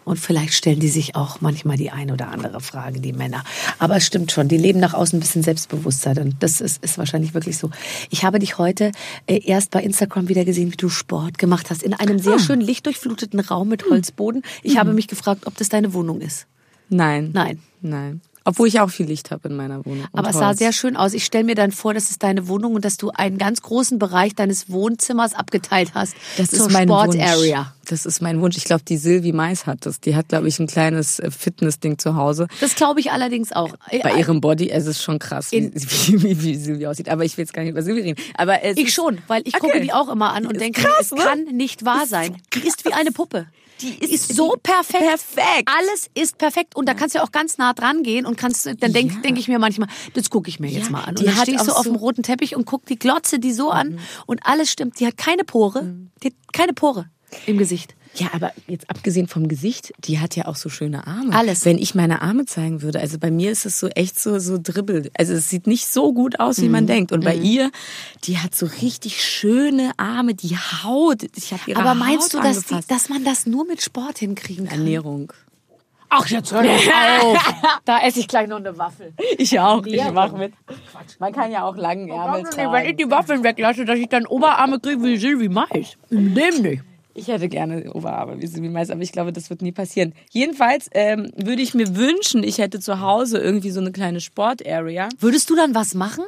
Und vielleicht stellen die sich auch manchmal die eine oder andere Frage, die Männer. Aber es stimmt schon, die leben nach außen ein bisschen selbstbewusster. Und das ist, ist wahrscheinlich wirklich so. Ich habe dich heute äh, erst bei Instagram wieder gesehen, wie du Sport gemacht hast. In einem Ah. sehr schön lichtdurchfluteten Raum mit Holzboden. Ich habe mich gefragt, ob das deine Wohnung ist. Nein. Nein. Nein. Obwohl ich auch viel Licht habe in meiner Wohnung. Aber es sah sehr schön aus. Ich stelle mir dann vor, das ist deine Wohnung und dass du einen ganz großen Bereich deines Wohnzimmers abgeteilt hast das zur ist mein Sport Wunsch. Area. Das ist mein Wunsch. Ich glaube, die Silvi Mais hat das. Die hat, glaube ich, ein kleines äh, Fitnessding zu Hause. Das glaube ich allerdings auch. Bei ihrem Body, es ist schon krass, wie, wie, wie, wie Silvi aussieht. Aber ich will jetzt gar nicht über Silvi reden. Aber Ich schon, weil ich Okay. gucke die auch immer an und denke, krass, es ne? kann nicht wahr sein. Die ist wie eine Puppe. Die ist, so die- perfekt. perfekt. Alles ist perfekt. Und da kannst du ja auch ganz nah dran gehen und kannst, dann denke Ja. denk ich mir manchmal, das gucke ich mir jetzt Ja, mal an. die Und dann stehe ich so auf dem Mhm. roten Teppich und guck die Glotze die so an und alles stimmt. Die hat keine Pore. Die hat keine Pore im Gesicht. Ja, aber jetzt abgesehen vom Gesicht, die hat ja auch so schöne Arme. Alles. Wenn ich meine Arme zeigen würde, also bei mir ist es so echt so so dribbel. Also es sieht nicht so gut aus, wie Mhm. man denkt. Und bei ihr, die hat so richtig schöne Arme, die Haut. Ich habe ihre Aber meinst Haut du, dass, die, dass man das nur mit Sport hinkriegen kann? Ernährung? Ach, jetzt hör doch auf. Da esse ich gleich noch eine Waffel. Ich auch. Ich mach mit. Man kann ja auch langen Ärmel Wenn ich tragen. die Waffeln weglasse, dass ich dann Oberarme kriege wie Silvi Mais. Im Leben nicht. Ich hätte gerne Oberarme wie Silvi Mais, aber ich glaube, das wird nie passieren. Jedenfalls ähm, würde ich mir wünschen, ich hätte zu Hause irgendwie so eine kleine Sport-Area. Würdest du dann was machen?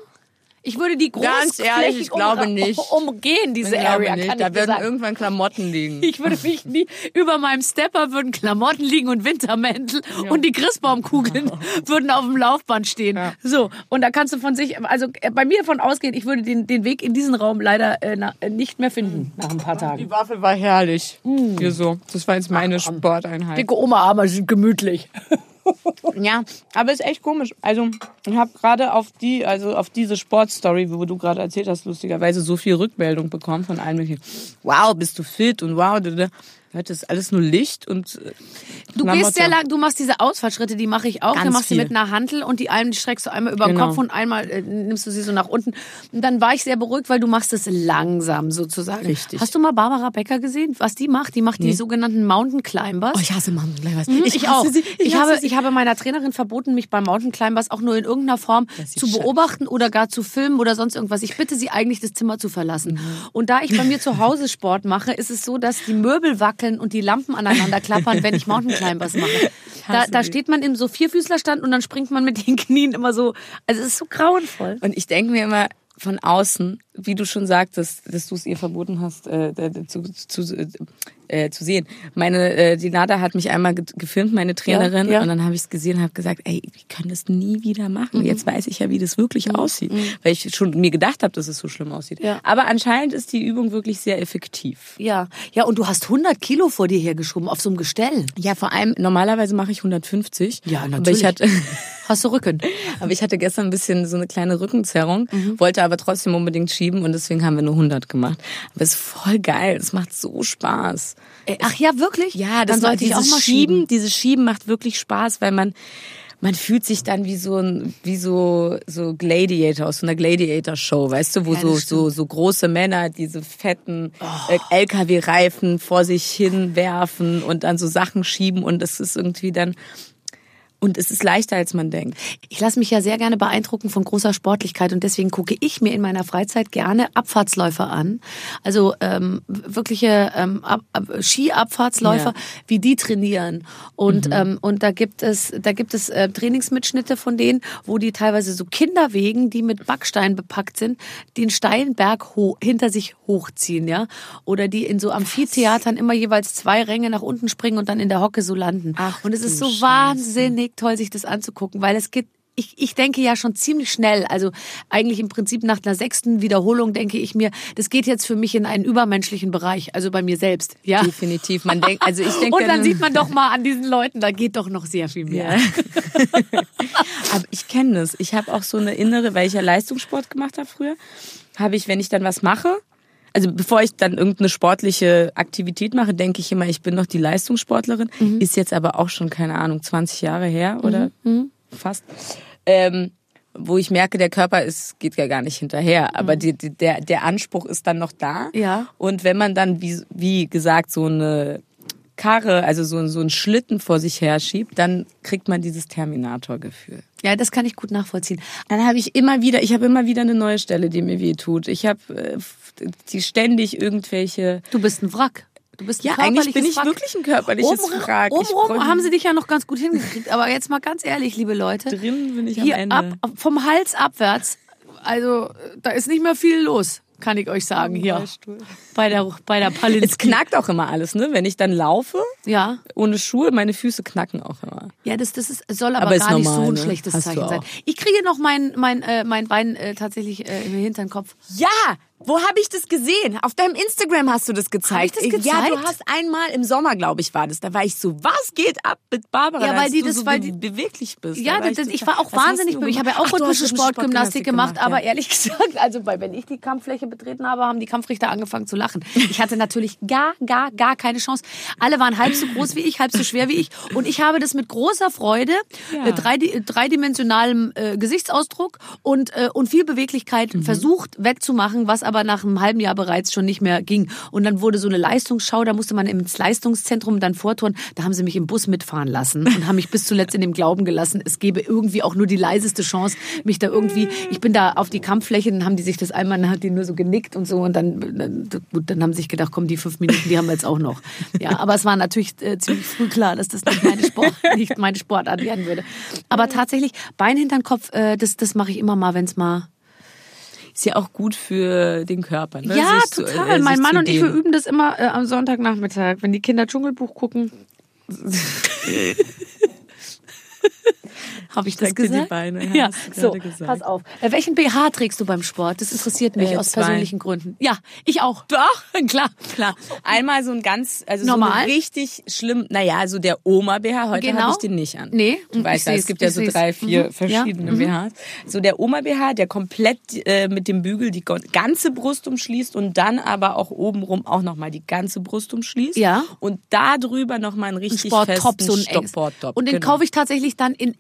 Ich würde die Ganz ehrlich, ich glaube nicht. umgehen, diese Ich Area, nicht. kann da werden sagen. irgendwann Klamotten liegen. Ich würde mich nie, über meinem Stepper würden Klamotten liegen und Wintermäntel und die Christbaumkugeln würden auf dem Laufband stehen. So, und da kannst du von sich, also äh, bei mir davon ausgehen, ich würde den, den Weg in diesen Raum leider äh, na, äh, nicht mehr finden nach ein paar Tagen. Die Waffel war herrlich. Hier so. Das war jetzt meine Sporteinheit. Dicke Oberarme sind gemütlich. Ja, aber ist echt komisch. Also, ich habe gerade auf die, also auf diese Sportstory, wo du gerade erzählt hast, lustigerweise so viel Rückmeldung bekommen von allen möglichen. Wow, bist du fit und wow, Das ist alles nur Licht und äh, Du gehst sehr lang, du machst diese Ausfallschritte, die mache ich auch. Ganz Dann machst du viel. mit einer Hantel und die einen die streckst du einmal über den Genau. Kopf und einmal äh, nimmst du sie so nach unten. Und dann war ich sehr beruhigt, weil du machst es langsam sozusagen. Richtig. Hast du mal Barbara Becker gesehen, was die macht? Die macht die sogenannten Mountain Climbers. Oh, ich hasse Mountain Climbers. Ich, hasse auch. Sie. Ich, hasse habe, sie. ich habe meiner Trainerin verboten, mich beim Mountain Climbers auch nur in irgendeiner Form zu beobachten oder gar zu filmen oder sonst irgendwas. Ich bitte sie eigentlich, das Zimmer zu verlassen. Mhm. Und da ich bei mir zu Hause Sport mache, ist es so, dass die Möbel wackeln und die Lampen aneinander klappern, wenn ich Mountain Climbers mache. Da, da steht man im so Vierfüßlerstand und dann springt man mit den Knien immer so. Also es ist so grauenvoll. Und ich denke mir immer von außen, wie du schon sagtest, dass du es ihr verboten hast, äh, zu, zu, äh, zu sehen. Meine, äh, die Nada hat mich einmal ge gefilmt, meine Trainerin, Ja, ja. und dann habe ich es gesehen und habe gesagt, ey, wir können das nie wieder machen. Jetzt weiß ich ja, wie das wirklich aussieht, weil ich schon mir gedacht habe, dass es so schlimm aussieht. Ja. Aber anscheinend ist die Übung wirklich sehr effektiv. Ja, ja, und du hast 100 Kilo vor dir hergeschoben auf so einem Gestell. Ja, vor allem normalerweise mache ich 150. Ja, Aber natürlich. ich hatte Hast du Rücken? Aber ich hatte gestern ein bisschen so eine kleine Rückenzerrung, wollte aber trotzdem unbedingt schieben und deswegen haben wir nur 100 gemacht. Aber es ist voll geil, es macht so Spaß. Äh, Ach ja, wirklich? Ja, das dann sollte ich auch mal Schieben, schieben. dieses Schieben macht wirklich Spaß, weil man man fühlt sich dann wie so ein wie so so Gladiator aus so einer Gladiator Show, weißt du, wo Ja, so das so so große Männer diese fetten äh, LKW Reifen vor sich hin werfen und dann so Sachen schieben und es ist irgendwie dann und es ist leichter als man denkt. Ich lasse mich ja sehr gerne beeindrucken von großer Sportlichkeit und deswegen gucke ich mir in meiner Freizeit gerne Abfahrtsläufer an. Also ähm, wirkliche ähm, Ab Ab Skiabfahrtsläufer, Ja. wie die trainieren. Und ähm, und da gibt es da gibt es äh, Trainingsmitschnitte von denen, wo die teilweise so Kinderwegen, die mit Backstein bepackt sind, den steilen Berg hinter sich hochziehen, ja, oder die in so Amphitheatern immer jeweils zwei Ränge nach unten springen und dann in der Hocke so landen. Ach und es ist so Scheiße. wahnsinnig toll, sich das anzugucken, weil es geht ich, ich denke ja schon ziemlich schnell, also eigentlich im Prinzip nach einer sechsten Wiederholung denke ich mir, das geht jetzt für mich in einen übermenschlichen Bereich, also bei mir selbst, ja. Definitiv. Man denkt, also ich denke Und dann sieht man doch mal an diesen Leuten, da geht doch noch sehr viel mehr. Ja. Aber ich kenne das. Ich habe auch so eine innere, weil ich ja Leistungssport gemacht habe früher, habe ich, wenn ich dann was mache, also bevor ich dann irgendeine sportliche Aktivität mache, denke ich immer, ich bin noch die Leistungssportlerin. Ist jetzt aber auch schon, keine Ahnung, 20 Jahre her oder fast. Ähm, wo ich merke, der Körper ist, geht ja gar nicht hinterher, aber die, die, der, der Anspruch ist dann noch da. Ja. Und wenn man dann, wie, wie gesagt, so eine Karre, also so, so einen Schlitten vor sich her schiebt, dann kriegt man dieses Terminator-Gefühl. Ja, das kann ich gut nachvollziehen. Dann habe ich immer wieder, ich habe immer wieder eine neue Stelle, die mir weh tut. Ich habe äh, die ständig irgendwelche. Du bist ein Wrack. Du bist ein Ja, eigentlich bin ich Wrack. wirklich ein körperliches Oben, Wrack. Ich Obenrum haben sie dich ja noch ganz gut hingekriegt. Aber jetzt mal ganz ehrlich, liebe Leute. Drin bin ich hier am Ende. Ab- vom Hals abwärts, also da ist nicht mehr viel los, kann ich euch sagen hier bei der bei der Palinski. Es knackt auch immer alles, ne? Wenn ich dann laufe, Ja, ohne Schuhe, meine Füße knacken auch immer. ja, das das ist soll aber, Aber ist gar nicht normal, so ein ne? schlechtes Hast Zeichen sein. Ich kriege noch mein mein äh, mein Bein äh, tatsächlich äh, im Hinterkopf. Ja, wo habe ich das gesehen? Auf deinem Instagram hast du das gezeigt. Hab ich das Ja, du gezeigt? hast einmal im Sommer, glaube ich, war das. Da war ich so, was geht ab mit Barbara? Ja, weil die du das- so weil die- beweglich bist. Ja, Da das, ich war auch wahnsinnig bemüht. Ich habe ja auch gemacht? Ach, rhythmische Sportgymnastik gemacht, aber ja. ehrlich gesagt, also bei, wenn ich die Kampffläche betreten habe, haben die Kampfrichter angefangen zu lachen. Ich hatte natürlich gar, gar, gar keine Chance. Alle waren halb so groß wie ich, halb so schwer wie ich. Und ich habe das mit großer Freude, Ja. äh, drei, dreidimensionalem äh, Gesichtsausdruck und, äh, und viel Beweglichkeit Mhm. versucht wegzumachen, was aber nach einem halben Jahr bereits schon nicht mehr ging. Und dann wurde so eine Leistungsschau, da musste man ins Leistungszentrum dann vortouren. Da haben sie mich im Bus mitfahren lassen und haben mich bis zuletzt in dem Glauben gelassen, es gäbe irgendwie auch nur die leiseste Chance, mich da irgendwie, ich bin da auf die Kampffläche, dann haben die sich das einmal, dann hat die nur so genickt und so und dann, dann gut, dann haben sie sich gedacht, komm, die fünf Minuten, die haben wir jetzt auch noch. Ja, aber es war natürlich äh, ziemlich früh klar, dass das nicht meine, Sport, nicht meine Sportart werden würde. Aber tatsächlich, Bein hinter den Kopf, äh, das, das mache ich immer mal, wenn es mal Ist ja auch gut für den Körper. Ne? ja, Sich zu- total. äh, mein Mann zu und ich, wir üben das immer äh, am Sonntagnachmittag, wenn die Kinder Dschungelbuch gucken. Habe ich das dir die gesagt? Beine, ja, ja, so, gesagt. pass auf. Äh, welchen BH trägst du beim Sport? Das interessiert mich Äh, aus zwei. persönlichen Gründen. Ja, ich auch. Doch, klar. Klar. Einmal so ein ganz, also Normal? so ein richtig schlimm, naja, so der Oma-BH, heute Genau. habe ich den nicht an. Nee, Du ich weißt ja, es gibt ja so seh's. drei, vier Mhm. verschiedene Ja, mhm. BHs. So der Oma-BH, der komplett äh, mit dem Bügel die ganze Brust umschließt und dann aber auch obenrum auch nochmal die ganze Brust umschließt. Ja. Und da drüber nochmal einen richtig Sporttop, festen so ein. Sporttop. Und den genau. kaufe ich tatsächlich dann in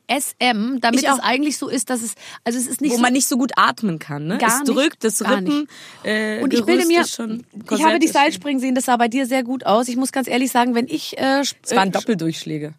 SM, damit es eigentlich so ist, dass es, also es ist nicht wo so, man nicht so gut atmen kann. Ne? Gar es drückt, das Rippen. nicht. Äh, Und ich bilde mir, ich habe die Seilspringen sehen, das sah bei dir sehr gut aus. Ich muss ganz ehrlich sagen, wenn ich, äh, Es waren äh, Doppeldurchschläge.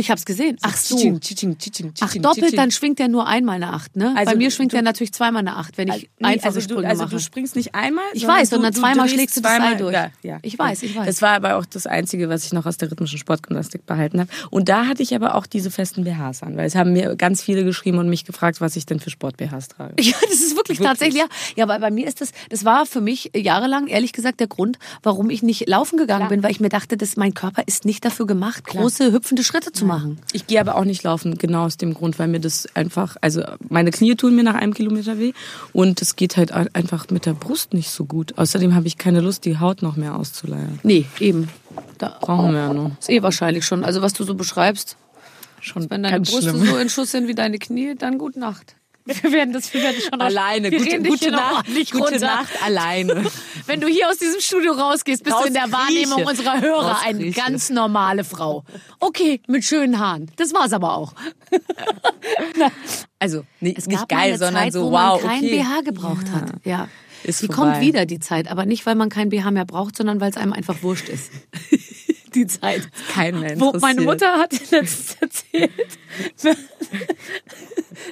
Ich habe es gesehen. Ach so. Tschitsching, tschitsching, tschitsching, Ach, doppelt, dann schwingt er nur einmal eine Acht, ne? Also Bei mir schwingt du- er natürlich zweimal eine Acht, wenn ich Nee, einfache also du, Sprünge also mache. du springst nicht einmal. Ich weiß, sondern du, zweimal schlägst du das zweimal- durch. Ja, ja. Ich weiß, ich weiß. Das war aber auch das Einzige, was ich noch aus der rhythmischen Sportgymnastik behalten habe. Und da hatte ich aber auch diese festen BHs an, weil es haben mir ganz viele geschrieben und mich gefragt, was ich denn für Sport-BHs trage. Ja, das ist wirklich, Wirklich. tatsächlich, ja. Ja, aber bei mir ist das, das war für mich jahrelang, ehrlich gesagt, der Grund, warum ich nicht laufen gegangen bin, weil ich mir dachte, dass mein Körper ist nicht dafür gemacht, große, hüpfende Schritte zu machen. Ich gehe aber auch nicht laufen, genau aus dem Grund, weil mir das einfach, also meine Knie tun mir nach einem Kilometer weh und es geht halt einfach mit der Brust nicht so gut. Außerdem habe ich keine Lust, die Haut noch mehr auszuleiern. Nee, eben. Da Brauchen wir ja noch. ist eh wahrscheinlich schon. Also was du so beschreibst, Schon wenn deine Brüste so in Schuss sind wie deine Knie, dann gut Nacht. Wir werden das, wir werden schon Alleine. Wir Gute, gute noch Nacht. ordentlich Gute runter. Nacht alleine. Wenn du hier aus diesem Studio rausgehst, bist du in der. Wahrnehmung unserer Hörer eine Rauskrieche. ganz normale Frau. Okay, mit schönen Haaren. Das war's aber auch. Also nicht, Es nicht geil, sondern Zeit, so wo wow, man keinen okay. BH gebraucht hat. Ja. Ist die vorbei. kommt wieder, die Zeit. Aber nicht, weil man keinen BH mehr braucht, sondern weil es einem einfach wurscht ist. die Zeit. Kein mehr Wo meine. Mutter hat letztens erzählt,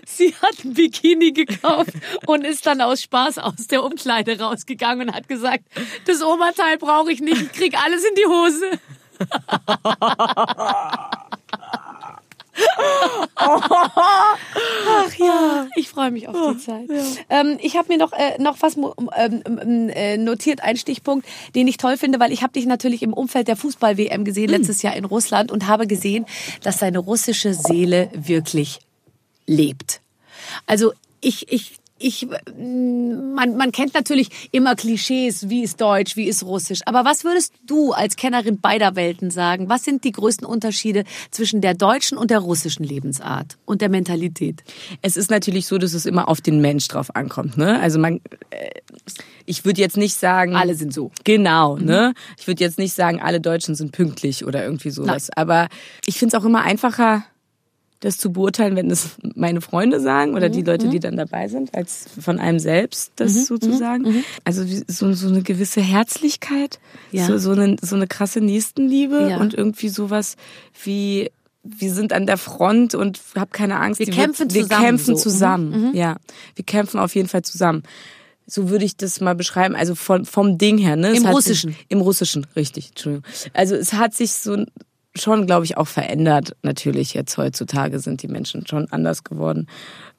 sie hat ein Bikini gekauft und ist dann aus Spaß aus der Umkleide rausgegangen und hat gesagt, das Oberteil brauche ich nicht, ich krieg alles in die Hose. Ach ja, ich freue mich auf die Zeit. Ähm, ich habe mir noch, äh, noch was mo- ähm, ähm, äh, notiert, einen Stichpunkt, den ich toll finde, weil ich habe dich natürlich im Umfeld der Fußball-WM gesehen, letztes Jahr in Russland und habe gesehen, dass deine russische Seele wirklich lebt. Also ich, ich, ich, man, man kennt natürlich immer Klischees, wie ist Deutsch, wie ist Russisch. Aber was würdest du als Kennerin beider Welten sagen? Was sind die größten Unterschiede zwischen der deutschen und der russischen Lebensart und der Mentalität? Es ist natürlich so, dass es immer auf den Mensch drauf ankommt. Ne? Also man, äh, ich würde jetzt nicht sagen, Alle sind so. Genau, ne? Ich würde jetzt nicht sagen, alle Deutschen sind pünktlich oder irgendwie sowas. Aber ich finde es auch immer einfacher, das zu beurteilen, wenn es meine Freunde sagen oder die Leute, die dann dabei sind, als von einem selbst das sozusagen. Also wie- so, so eine gewisse Herzlichkeit, Ja. so, so, eine, so eine krasse Nächstenliebe Ja. und irgendwie sowas wie wir sind an der Front und hab keine Angst. Wir kämpfen wir zusammen, kämpfen so. Mhm. zusammen. Ja, wir kämpfen auf jeden Fall zusammen. So würde ich das mal beschreiben. Also von, vom Ding her, ne? Es Im Russischen. Sich, Im Russischen, richtig. Entschuldigung. Also es hat sich so schon, glaube ich, auch verändert. Natürlich jetzt heutzutage sind die Menschen schon anders geworden.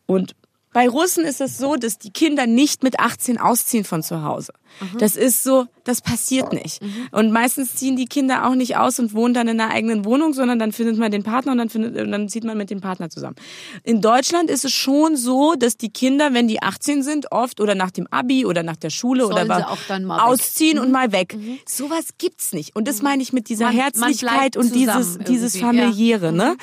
Und bei Russen ist es so, dass die Kinder nicht mit 18 ausziehen von zu Hause. Das ist so, das passiert nicht. Und meistens ziehen die Kinder auch nicht aus und wohnen dann in einer eigenen Wohnung, sondern dann findet man den Partner und dann, findet, und dann zieht man mit dem Partner zusammen. In Deutschland ist es schon so, dass die Kinder, wenn die 18 sind, oft oder nach dem Abi oder nach der Schule Sollen oder sie wa- auch dann mal weg. ausziehen und mal weg. Sowas gibt's nicht. Und das meine ich mit dieser Man- man Herzlichkeit bleibt und dieses, dieses irgendwie, ja. familiäre, ne?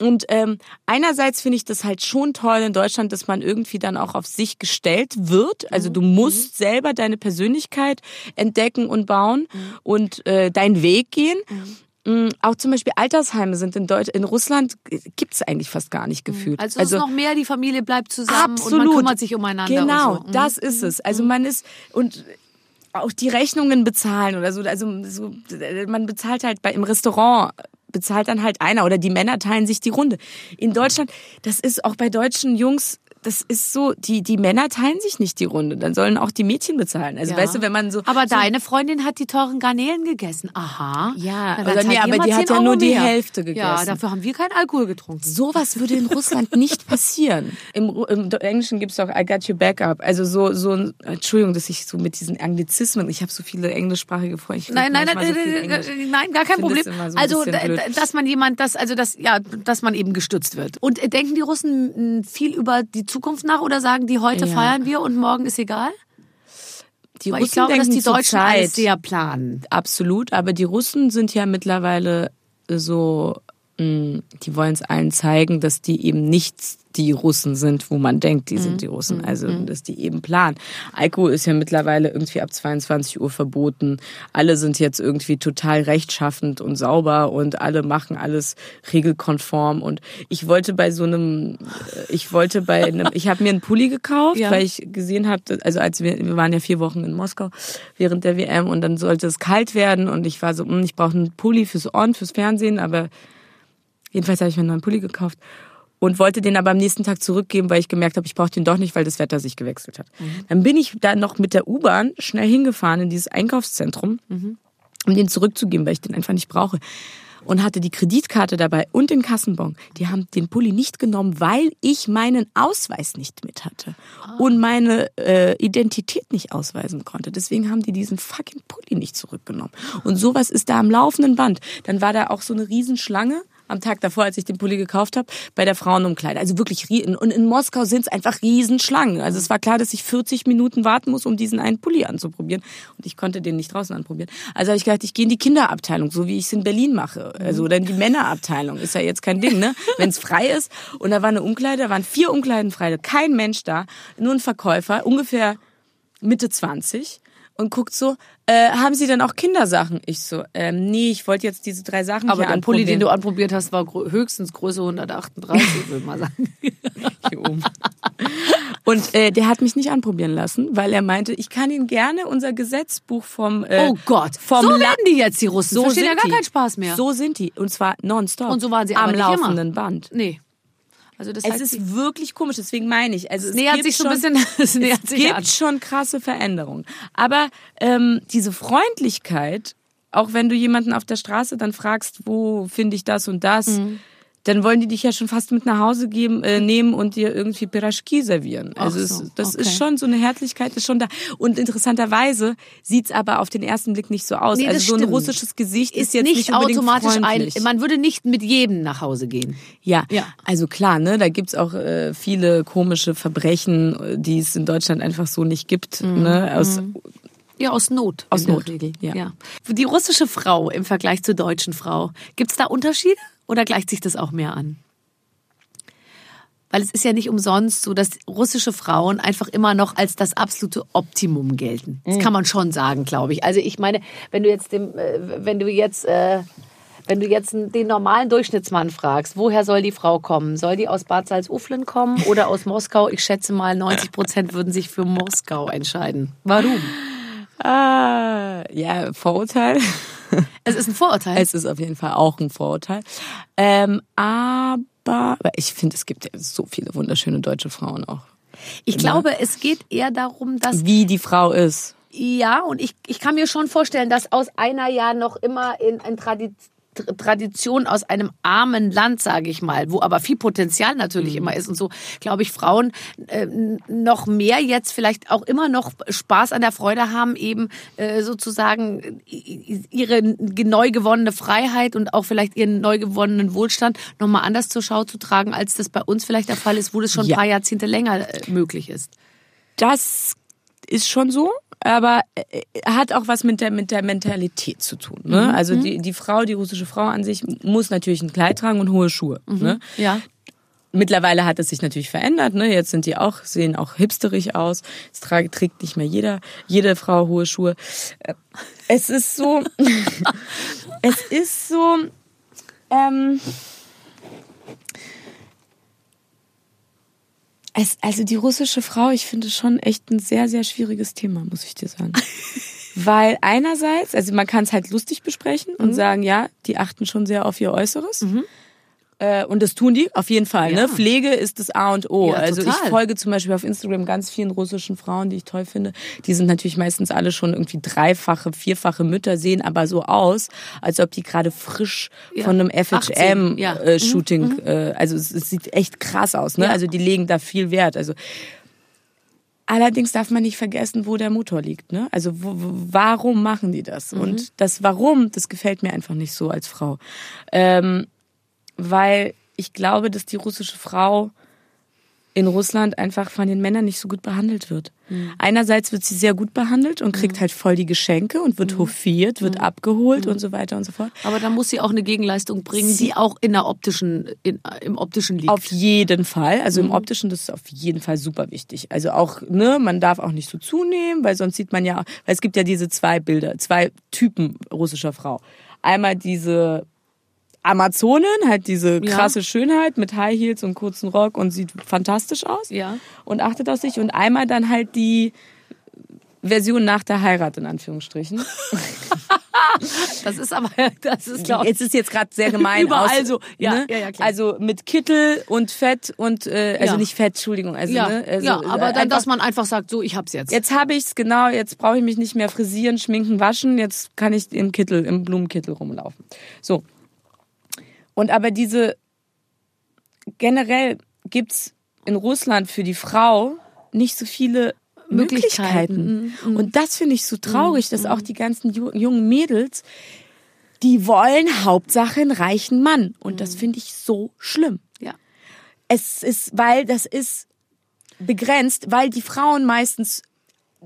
Und ähm, einerseits finde ich das halt schon toll in Deutschland, dass man irgendwie dann auch auf sich gestellt wird. Also du musst selber deine Persönlichkeit entdecken und bauen und äh, deinen Weg gehen. Mm, Auch zum Beispiel Altersheime sind in Deutsch, in Russland gibt's eigentlich fast gar nicht gefühlt. Also, es ist noch mehr, die Familie bleibt zusammen Absolut. und man kümmert sich umeinander. Genau, so. Mhm. das ist es. Also man ist und auch die Rechnungen bezahlen oder so. Also so, man bezahlt halt bei im Restaurant bezahlt dann halt einer oder die Männer teilen sich die Runde. In Deutschland, das ist auch bei deutschen Jungs, das ist so, die die Männer teilen sich nicht die Runde, dann sollen auch die Mädchen bezahlen. Also Ja. weißt du, wenn man so Aber so, deine Freundin hat die teuren Garnelen gegessen. Aha. Ja, Na, oder nee, aber die hat 10 ja nur die mehr. Hälfte Ja, gegessen. dafür haben wir keinen Alkohol getrunken. Sowas würde in Russland nicht passieren. Im, im Englischen gibt's auch I got your back up. Also so, so ein, Entschuldigung, dass ich so mit diesen Anglizismen, ich habe so viele englischsprachige Freunde. Nein, nein, nein, so äh, Englisch. äh, nein, gar kein Problem. so also, dass man jemand, das, also das, ja, dass man eben gestützt wird. Und äh, denken die Russen viel über die Zukunft nach oder sagen die, heute Ja. feiern wir und morgen ist egal? Die Weil Russen ich glaube, dass denken die Deutschen zur alles Zeit, sehr planen. absolut, aber die Russen sind ja mittlerweile so, die wollen es allen zeigen, dass die eben nicht die Russen sind, wo man denkt, die Mhm. sind die Russen. Also, dass die eben planen. Alkohol ist ja mittlerweile irgendwie ab 22 Uhr verboten. Alle sind jetzt irgendwie total rechtschaffend und sauber und alle machen alles regelkonform. Und ich wollte bei so einem, äh, ich wollte bei einem, ich habe mir einen Pulli gekauft, Ja. weil ich gesehen habe, also als wir, wir waren ja vier Wochen in Moskau während der WM und dann sollte es kalt werden und ich war so, hm, ich brauche einen Pulli fürs On, fürs Fernsehen, aber jedenfalls habe ich mir einen neuen Pulli gekauft und wollte den aber am nächsten Tag zurückgeben, weil ich gemerkt habe, ich brauche den doch nicht, weil das Wetter sich gewechselt hat. Dann bin ich da noch mit der U-Bahn schnell hingefahren in dieses Einkaufszentrum, um den zurückzugeben, weil ich den einfach nicht brauche. Und hatte die Kreditkarte dabei und den Kassenbon. Die haben den Pulli nicht genommen, weil ich meinen Ausweis nicht mit hatte und meine äh, Identität nicht ausweisen konnte. Deswegen haben die diesen fucking Pulli nicht zurückgenommen. Und sowas ist da am laufenden Band. Dann war da auch so eine Riesenschlange am Tag davor, als ich den Pulli gekauft habe, bei der Frauenumkleide. Also wirklich, und in Moskau sind es einfach Riesenschlangen. Also es war klar, dass ich 40 Minuten warten muss, um diesen einen Pulli anzuprobieren. Und ich konnte den nicht draußen anprobieren. Also habe ich gedacht, ich gehe in die Kinderabteilung, so wie ich es in Berlin mache. Also oder in die Männerabteilung. Ist ja jetzt kein Ding, ne? Wenn es frei ist. Und da war eine Umkleide, da waren vier Umkleiden frei, kein Mensch da, nur ein Verkäufer, ungefähr Mitte 20 und guckt so, äh, haben Sie denn auch Kindersachen? Ich so, ähm, nee, ich wollte jetzt diese drei Sachen Aber hier der Pulli, den du anprobiert hast, war höchstens Größe 138, würde mal sagen. Und äh, der hat mich nicht anprobieren lassen, weil er meinte, ich kann Ihnen gerne unser Gesetzbuch vom äh, Oh Gott, vom so La- werden die jetzt, die Russen. so Verstehen ja gar die. keinen Spaß mehr. So sind die und zwar nonstop. Und so waren sie am nicht immer. laufenden Band. Nee. Also das Es ist wirklich komisch, deswegen meine ich. Also es nähert gibt sich so ein schon, bisschen- es es gibt an. schon krasse Veränderungen. Aber ähm, diese Freundlichkeit, auch wenn du jemanden auf der Straße dann fragst, wo finde ich das und das, Mhm. Dann wollen die dich ja schon fast mit nach Hause geben, äh, nehmen und dir irgendwie Piraschki servieren. Also so, es, das okay. ist schon so eine Herzlichkeit ist schon da. Und interessanterweise sieht's aber auf den ersten Blick nicht so aus. Nee, also so ein stimmt. russisches Gesicht ist, ist jetzt nicht, nicht, automatisch freundlich. ein. Man würde nicht mit jedem nach Hause gehen. Ja, Ja. also klar, ne, da gibt's auch äh, viele komische Verbrechen, die es in Deutschland einfach so nicht gibt. Ne, aus, Ja, aus Not. Aus Not, Regel. ja. Die russische Frau im Vergleich zur deutschen Frau, gibt's da Unterschiede oder gleicht sich das auch mehr an? Weil es ist ja nicht umsonst so, dass russische Frauen einfach immer noch als das absolute Optimum gelten. Das kann man schon sagen, glaube ich. Also ich meine, wenn du jetzt dem, äh, wenn du jetzt äh, wenn du jetzt den normalen Durchschnittsmann fragst, woher soll die Frau kommen? Soll die aus Bad Salzuflen kommen oder aus Moskau? Ich schätze mal, 90 Prozent würden sich für Moskau entscheiden. Warum? Ah, ja, Vorurteil. Es ist ein Vorurteil. es ist auf jeden Fall auch ein Vorurteil. Ähm, aber ich finde, es gibt ja so viele wunderschöne deutsche Frauen auch. Ich glaube, es geht eher darum, dass Wie die Frau ist. ja und ich ich kann mir schon vorstellen, dass aus einer ja noch immer in, in Tradi Tr- Tradition aus einem armen Land, sage ich mal, wo aber viel Potenzial natürlich immer ist und so, glaube ich, Frauen äh, noch mehr jetzt vielleicht auch immer noch Spaß an der Freude haben, eben äh, sozusagen ihre neu gewonnene Freiheit und auch vielleicht ihren neu gewonnenen Wohlstand nochmal anders zur Schau zu tragen, als das bei uns vielleicht der Fall ist, wo das schon Ja. ein paar Jahrzehnte länger äh, möglich ist. Das ist schon so, aber äh, hat auch was mit der mit der Mentalität zu tun. Ne? Mhm. Also die die Frau, die russische Frau an sich muss natürlich ein Kleid tragen und hohe Schuhe. Ne? Ja. Mittlerweile hat es sich natürlich verändert. Ne? Jetzt sind die auch sehen auch hipsterig aus. Es trägt nicht mehr jeder jede Frau hohe Schuhe. Äh, Es ist so, es ist so. Ähm, es, also die russische Frau, ich finde schon echt ein sehr, sehr schwieriges Thema, muss ich dir sagen. Weil einerseits, also man kann es halt lustig besprechen Mhm. und sagen, ja, die achten schon sehr auf ihr Äußeres. Äh, Und das tun die auf jeden Fall. Ja. Ne? Pflege ist das A und O. Ja, also ich total. folge zum Beispiel auf Instagram ganz vielen russischen Frauen, die ich toll finde. Die sind natürlich meistens alle schon irgendwie dreifache, vierfache Mütter, sehen aber so aus, als ob die gerade frisch Ja. von einem 18, ja. Mhm. FHM-Shooting, äh, also es, es sieht echt krass aus. Ne? Also die legen da viel Wert. Also Allerdings darf man nicht vergessen, wo der Motor liegt. Ne? Also wo, warum machen die das? Mhm. Und das Warum, das gefällt mir einfach nicht so als Frau. Ähm, weil ich glaube, dass die russische Frau in Russland einfach von den Männern nicht so gut behandelt wird. Mhm. Einerseits wird sie sehr gut behandelt und kriegt halt voll die Geschenke und Mhm. wird hofiert, wird abgeholt und so weiter und so fort. Aber da muss sie auch eine Gegenleistung bringen, Sie- die auch in der optischen, in, im optischen liegt. Auf jeden Fall. Also Mhm. im optischen, das ist auf jeden Fall super wichtig. Also auch, ne, man darf auch nicht so zunehmen, weil sonst sieht man ja, weil es gibt ja diese zwei Bilder, zwei Typen russischer Frau. Einmal diese Amazonin, halt diese Ja. krasse Schönheit mit High Heels und kurzen Rock und sieht fantastisch aus. Ja. Und achtet auf sich. Und einmal dann halt die Version nach der Heirat, in Anführungsstrichen. Das ist aber, das ist, glaube Jetzt ist jetzt gerade sehr gemein Überall aus, so. Ja, ne? ja, ja, klar. Also mit Kittel und Fett und äh, also Ja. nicht Fett, Entschuldigung, also ja, ne, also, ja, aber dann, einfach, dass man einfach sagt, so, ich hab's jetzt. jetzt habe ich's genau, jetzt brauche ich mich nicht mehr frisieren, schminken, waschen, jetzt kann ich im Kittel, im Blumenkittel rumlaufen. So. Und aber diese generell gibt's in Russland für die Frau nicht so viele Möglichkeiten. Möglichkeiten. Und das finde ich so traurig, dass auch die ganzen ju- jungen Mädels die wollen Hauptsache einen reichen Mann. Und das finde ich so schlimm. Ja. Es ist, weil das ist begrenzt, weil die Frauen meistens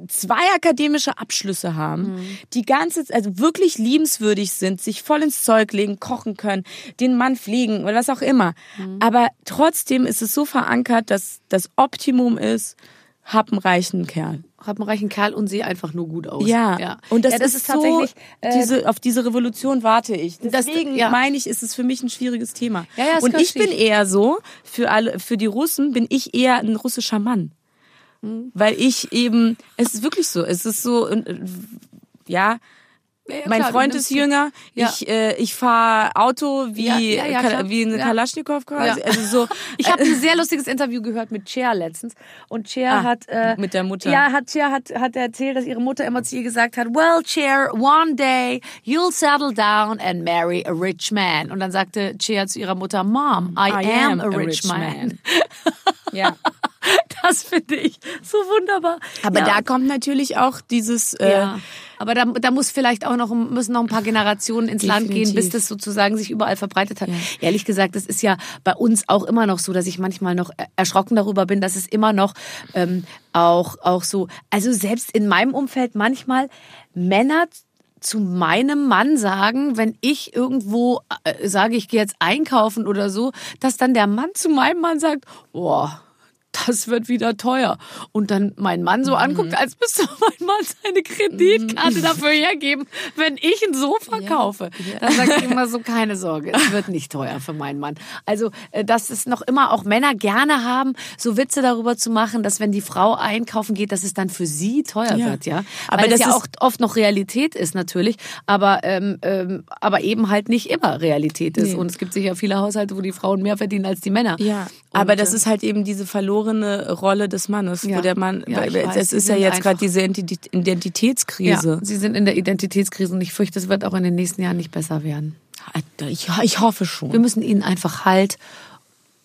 zwei akademische Abschlüsse haben, die ganze, also wirklich liebenswürdig sind, sich voll ins Zeug legen, kochen können, den Mann pflegen oder was auch immer. Aber trotzdem ist es so verankert, dass das Optimum ist, hab einen reichen Kerl. Hab einen reichen Kerl und sehe einfach nur gut aus. Ja, und das, ja, ist, tatsächlich so, äh, diese auf diese Revolution warte ich. Das- Deswegen ja. meine ich, ist es für mich ein schwieriges Thema. Ja, ja, das und ich bin eher so für alle für die Russen bin ich eher ein russischer Mann, Mhm. Weil ich eben es ist wirklich so. Es ist so äh, ja. ja, ja, mein klar, Freund ist jünger. Ja. Ich, äh, ich fahre Auto wie, wie eine. Kalaschnikow quasi. Also so, Ich habe ein sehr lustiges Interview gehört mit Cher letztens und Cher Ah, hat äh, mit der Mutter. Ja, hat Cher hat hat erzählt, dass ihre Mutter immer zu ihr gesagt hat, "Well, Cher, one day you'll settle down and marry a rich man." Und dann sagte Cher zu ihrer Mutter, "Mom, I, am, a rich, man." ja. Das finde ich so wunderbar. Aber ja. da kommt natürlich auch dieses äh, Ja. Aber da, da muss vielleicht auch noch, müssen noch ein paar Generationen ins Land gehen, bis Definitiv. das sozusagen sich überall verbreitet hat. Ehrlich gesagt, das ist ja bei uns auch immer noch so, dass ich manchmal noch erschrocken darüber bin, dass es immer noch ähm, auch, auch so, also selbst in meinem Umfeld manchmal Männer zu meinem Mann sagen, wenn ich irgendwo äh, sage, ich gehe jetzt einkaufen oder so, dass dann der Mann zu meinem Mann sagt, boah, das wird wieder teuer. Und dann mein Mann so anguckt, als müsste mein Mann seine Kreditkarte dafür hergeben, wenn ich ein Sofa kaufe. Dann sage ich immer so, keine Sorge, es wird nicht teuer für meinen Mann. Also, äh, dass es noch immer auch Männer gerne haben, so Witze darüber zu machen, dass wenn die Frau einkaufen geht, dass es dann für sie teuer Ja. wird, ja. Aber Weil das ja ist- auch oft noch Realität ist natürlich, aber ähm, ähm, aber eben halt nicht immer Realität ist. Nee. Und es gibt sicher viele Haushalte, wo die Frauen mehr verdienen als die Männer. Ja, Und, aber das äh, ist halt eben diese verlorene Rolle des Mannes, Ja. wo der Mann, Ja, sie ist ja jetzt gerade diese Identi- Identitätskrise. Ja, sie sind in der Identitätskrise und ich fürchte, es wird auch in den nächsten Jahren nicht besser werden. Ich, ich hoffe schon. Wir müssen ihnen einfach Halt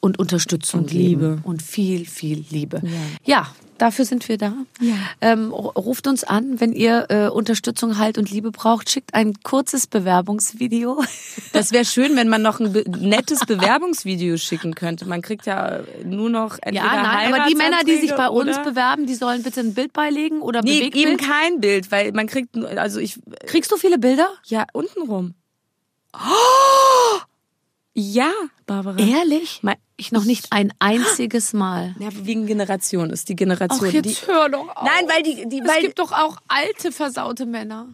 und Unterstützung Und geben. Liebe. Und viel, viel Liebe. Ja. Ja, dafür sind wir da. Ja. Ähm, ru- ruft uns an, wenn ihr äh, Unterstützung, Halt und Liebe braucht. Schickt ein kurzes Bewerbungsvideo. Das wäre schön, wenn man noch ein be nettes Bewerbungsvideo schicken könnte. Man kriegt ja nur noch entweder Ja, nein, aber die Männer, die sich bei uns bewerben, die sollen bitte ein Bild beilegen oder Nee, Bewegtbild. eben kein Bild, weil man kriegt, also ich, Kriegst du viele Bilder? ja, untenrum. Ja, Barbara. Ehrlich? Mein- Ich noch nicht ein einziges Mal. Ja, wegen Generation ist die Generation. die, hör doch auf. Nein, weil die, die, Es weil gibt doch auch alte, versaute Männer.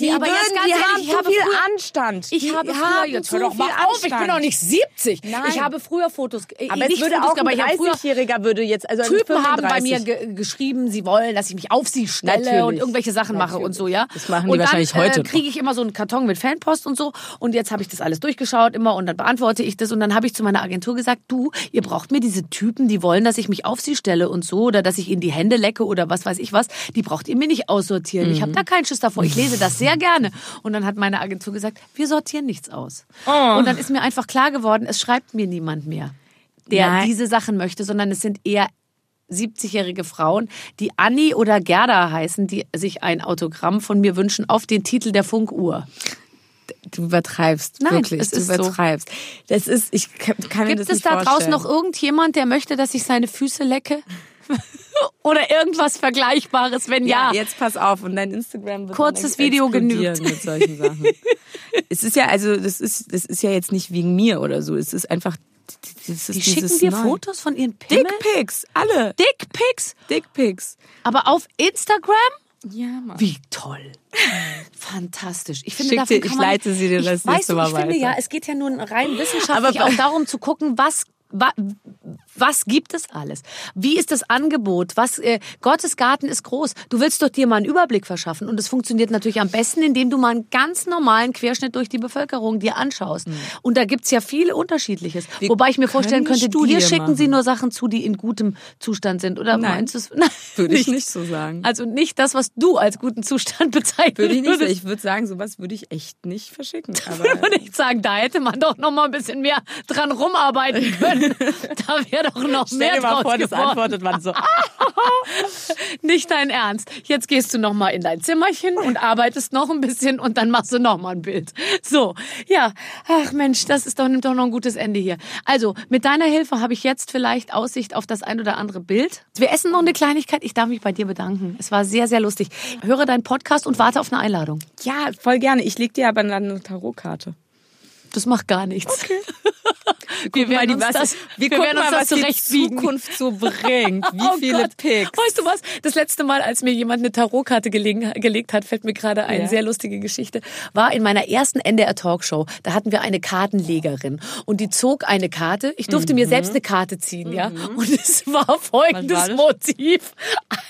Die, aber würden, jetzt ganz die ehrlich, haben habe viel früher- Anstand. Ich die habe früher, jetzt hör doch mal viel auf, ich bin doch nicht 70. Nein. Ich habe früher Fotos, äh, Aber nicht würde Fotos, auch aber ich habe früher 30-Jähriger würde jetzt, also Typen haben bei 35. mir ge geschrieben, sie wollen, dass ich mich auf sie stelle Natürlich. und irgendwelche Sachen mache und so, ja. Das machen die und wahrscheinlich dann, heute Äh, noch. kriege ich immer so einen Karton mit Fanpost und so und jetzt habe ich das alles durchgeschaut immer und dann beantworte ich das und dann habe ich zu meiner Agentur gesagt, du, ihr braucht mir diese Typen, die wollen, dass ich mich auf sie stelle und so oder dass ich ihnen die Hände lecke oder was weiß ich was, die braucht ihr mir nicht aussortieren. Ich habe Mhm. da keinen Schiss davor. Ich lese das sehr gerne und dann hat meine Agentur gesagt, wir sortieren nichts aus. Oh. Und dann ist mir einfach klar geworden, es schreibt mir niemand mehr der Nein. diese Sachen möchte, sondern es sind eher 70-jährige Frauen, die Anni oder Gerda heißen, die sich ein Autogramm von mir wünschen auf den Titel der Funkuhr. Du übertreibst, Nein, wirklich, es du ist so. übertreibst. Das ist, ich kann kann mir Gibt das es nicht da vorstellen. draußen noch irgendjemand, der möchte, dass ich seine Füße lecke? oder irgendwas Vergleichbares? Wenn ja, Ja, jetzt pass auf und dein Instagram wird Kurzes Video genügt. mit solchen Sachen. es ist ja also das ist das ist ja jetzt nicht wegen mir oder so, es ist einfach die schicken dir Neue. Fotos von ihren Pimmeln? Dickpics, alle Dickpics? Dickpics. Aber auf Instagram? Ja, Mann. Wie toll. Fantastisch. Ich finde, Schick davon dir- kann ich leite sie dir das nächste Mal Ich finde weiter. ja, es geht ja nun rein wissenschaftlich Aber- auch darum zu gucken, was wa, was gibt es alles? Wie ist das Angebot? Was äh, Gottes Garten ist groß. Du willst doch dir mal einen Überblick verschaffen und es funktioniert natürlich am besten, indem du mal einen ganz normalen Querschnitt durch die Bevölkerung dir anschaust. Und da gibt's ja viel Unterschiedliches. Wir Wobei ich mir vorstellen könnte, Studie dir schicken sie machen. nur Sachen zu, die in gutem Zustand sind. Oder Nein. meinst du es? Nein, Würde ich nicht so sagen. Also nicht das, was du als guten Zustand bezeichnest. Würde ich nicht, würdest. ich würde sagen, sowas würde ich echt nicht verschicken. würde Aber man nicht sagen, da hätte man doch noch mal ein bisschen mehr dran rumarbeiten können. da wäre doch noch Stell mehr dir mal draus vor, das geworden. antwortet man so. Nicht dein Ernst. Jetzt gehst du noch mal in dein Zimmerchen und arbeitest noch ein bisschen und dann machst du noch mal ein Bild. So, ja. Ach Mensch, das ist doch, nimmt doch noch ein gutes Ende hier. Also, mit deiner Hilfe habe ich jetzt vielleicht Aussicht auf das ein oder andere Bild. Wir essen noch eine Kleinigkeit. Ich darf mich bei dir bedanken. Es war sehr, sehr lustig. Höre deinen Podcast und warte auf eine Einladung. Ja, voll gerne. Ich leg dir aber dann eine Tarotkarte. Das macht gar nichts. Okay. Wir werden uns das- wir, wir gucken werden uns mal, das zurechtbiegen. Zukunft so bringt. Wie Oh viele Gott. Picks. Weißt du was? Das letzte Mal, als mir jemand eine Tarotkarte gelegen, gelegt hat, fällt mir gerade eine Ja. sehr lustige Geschichte, war in meiner ersten NDR Talkshow. Da hatten wir eine Kartenlegerin und die zog eine Karte. Ich durfte mir selbst eine Karte ziehen, ja. Und es war folgendes war? Motiv.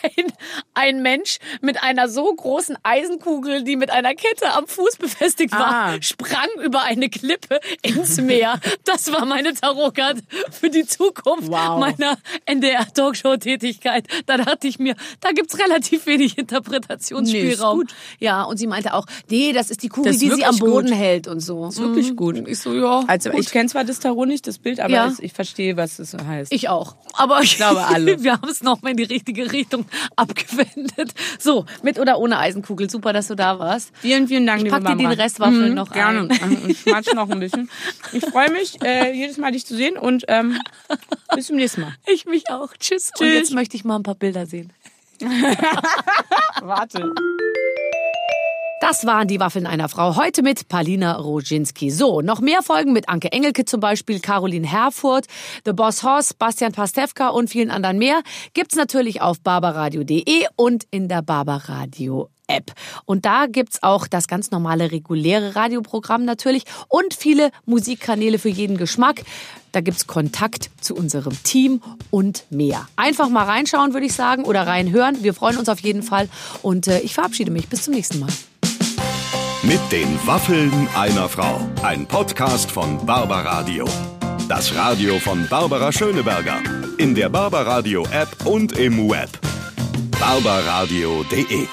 Ein, ein Mensch mit einer so großen Eisenkugel, die mit einer Kette am Fuß befestigt war, Ah. sprang über eine Klippe ins Meer. Das war meine Tarotkarte für die Zukunft Wow. meiner NDR-Talkshow-Tätigkeit. Da dachte ich mir, da gibt's relativ wenig Interpretationsspielraum. Nee, ist gut. Ja, und sie meinte auch, nee, das ist die Kugel, ist die sie am Boden gut. hält und so. ist wirklich Mhm. gut. Ich so, ja. Also gut. ich kenne zwar das Tarot nicht, das Bild, aber Ja. ich verstehe, was es heißt. Ich auch. Aber ich glaube, alle. wir haben es nochmal in die richtige Richtung abgewendet. So, mit oder ohne Eisenkugel. Super, dass du da warst. Vielen, vielen Dank, Ich liebe pack dir den Restwaffeln Mhm, noch gerne. ein. Schmatsch noch ein bisschen. Ich freue mich, äh, jedes Mal dich zu sehen und ähm, bis zum nächsten Mal. Ich mich auch. Tschüss. Und Tschüss. jetzt möchte ich mal ein paar Bilder sehen. Warte. Das waren die Waffeln einer Frau. Heute mit Palina Roginski. So, noch mehr Folgen mit Anke Engelke zum Beispiel, Caroline Herfurth, The Boss Hoss, Bastian Pastewka und vielen anderen mehr gibt's natürlich auf barbaradio.de und in der Barbaradio App. Und da gibt's auch das ganz normale reguläre Radioprogramm natürlich und viele Musikkanäle für jeden Geschmack. Da gibt's Kontakt zu unserem Team und mehr. Einfach mal reinschauen, würde ich sagen, oder reinhören. Wir freuen uns auf jeden Fall. Und äh, ich verabschiede mich. Bis zum nächsten Mal. Mit den Waffeln einer Frau. Ein Podcast von Barbaradio. Das Radio von Barbara Schöneberger. In der Barbaradio App und im Web. barbaradio.de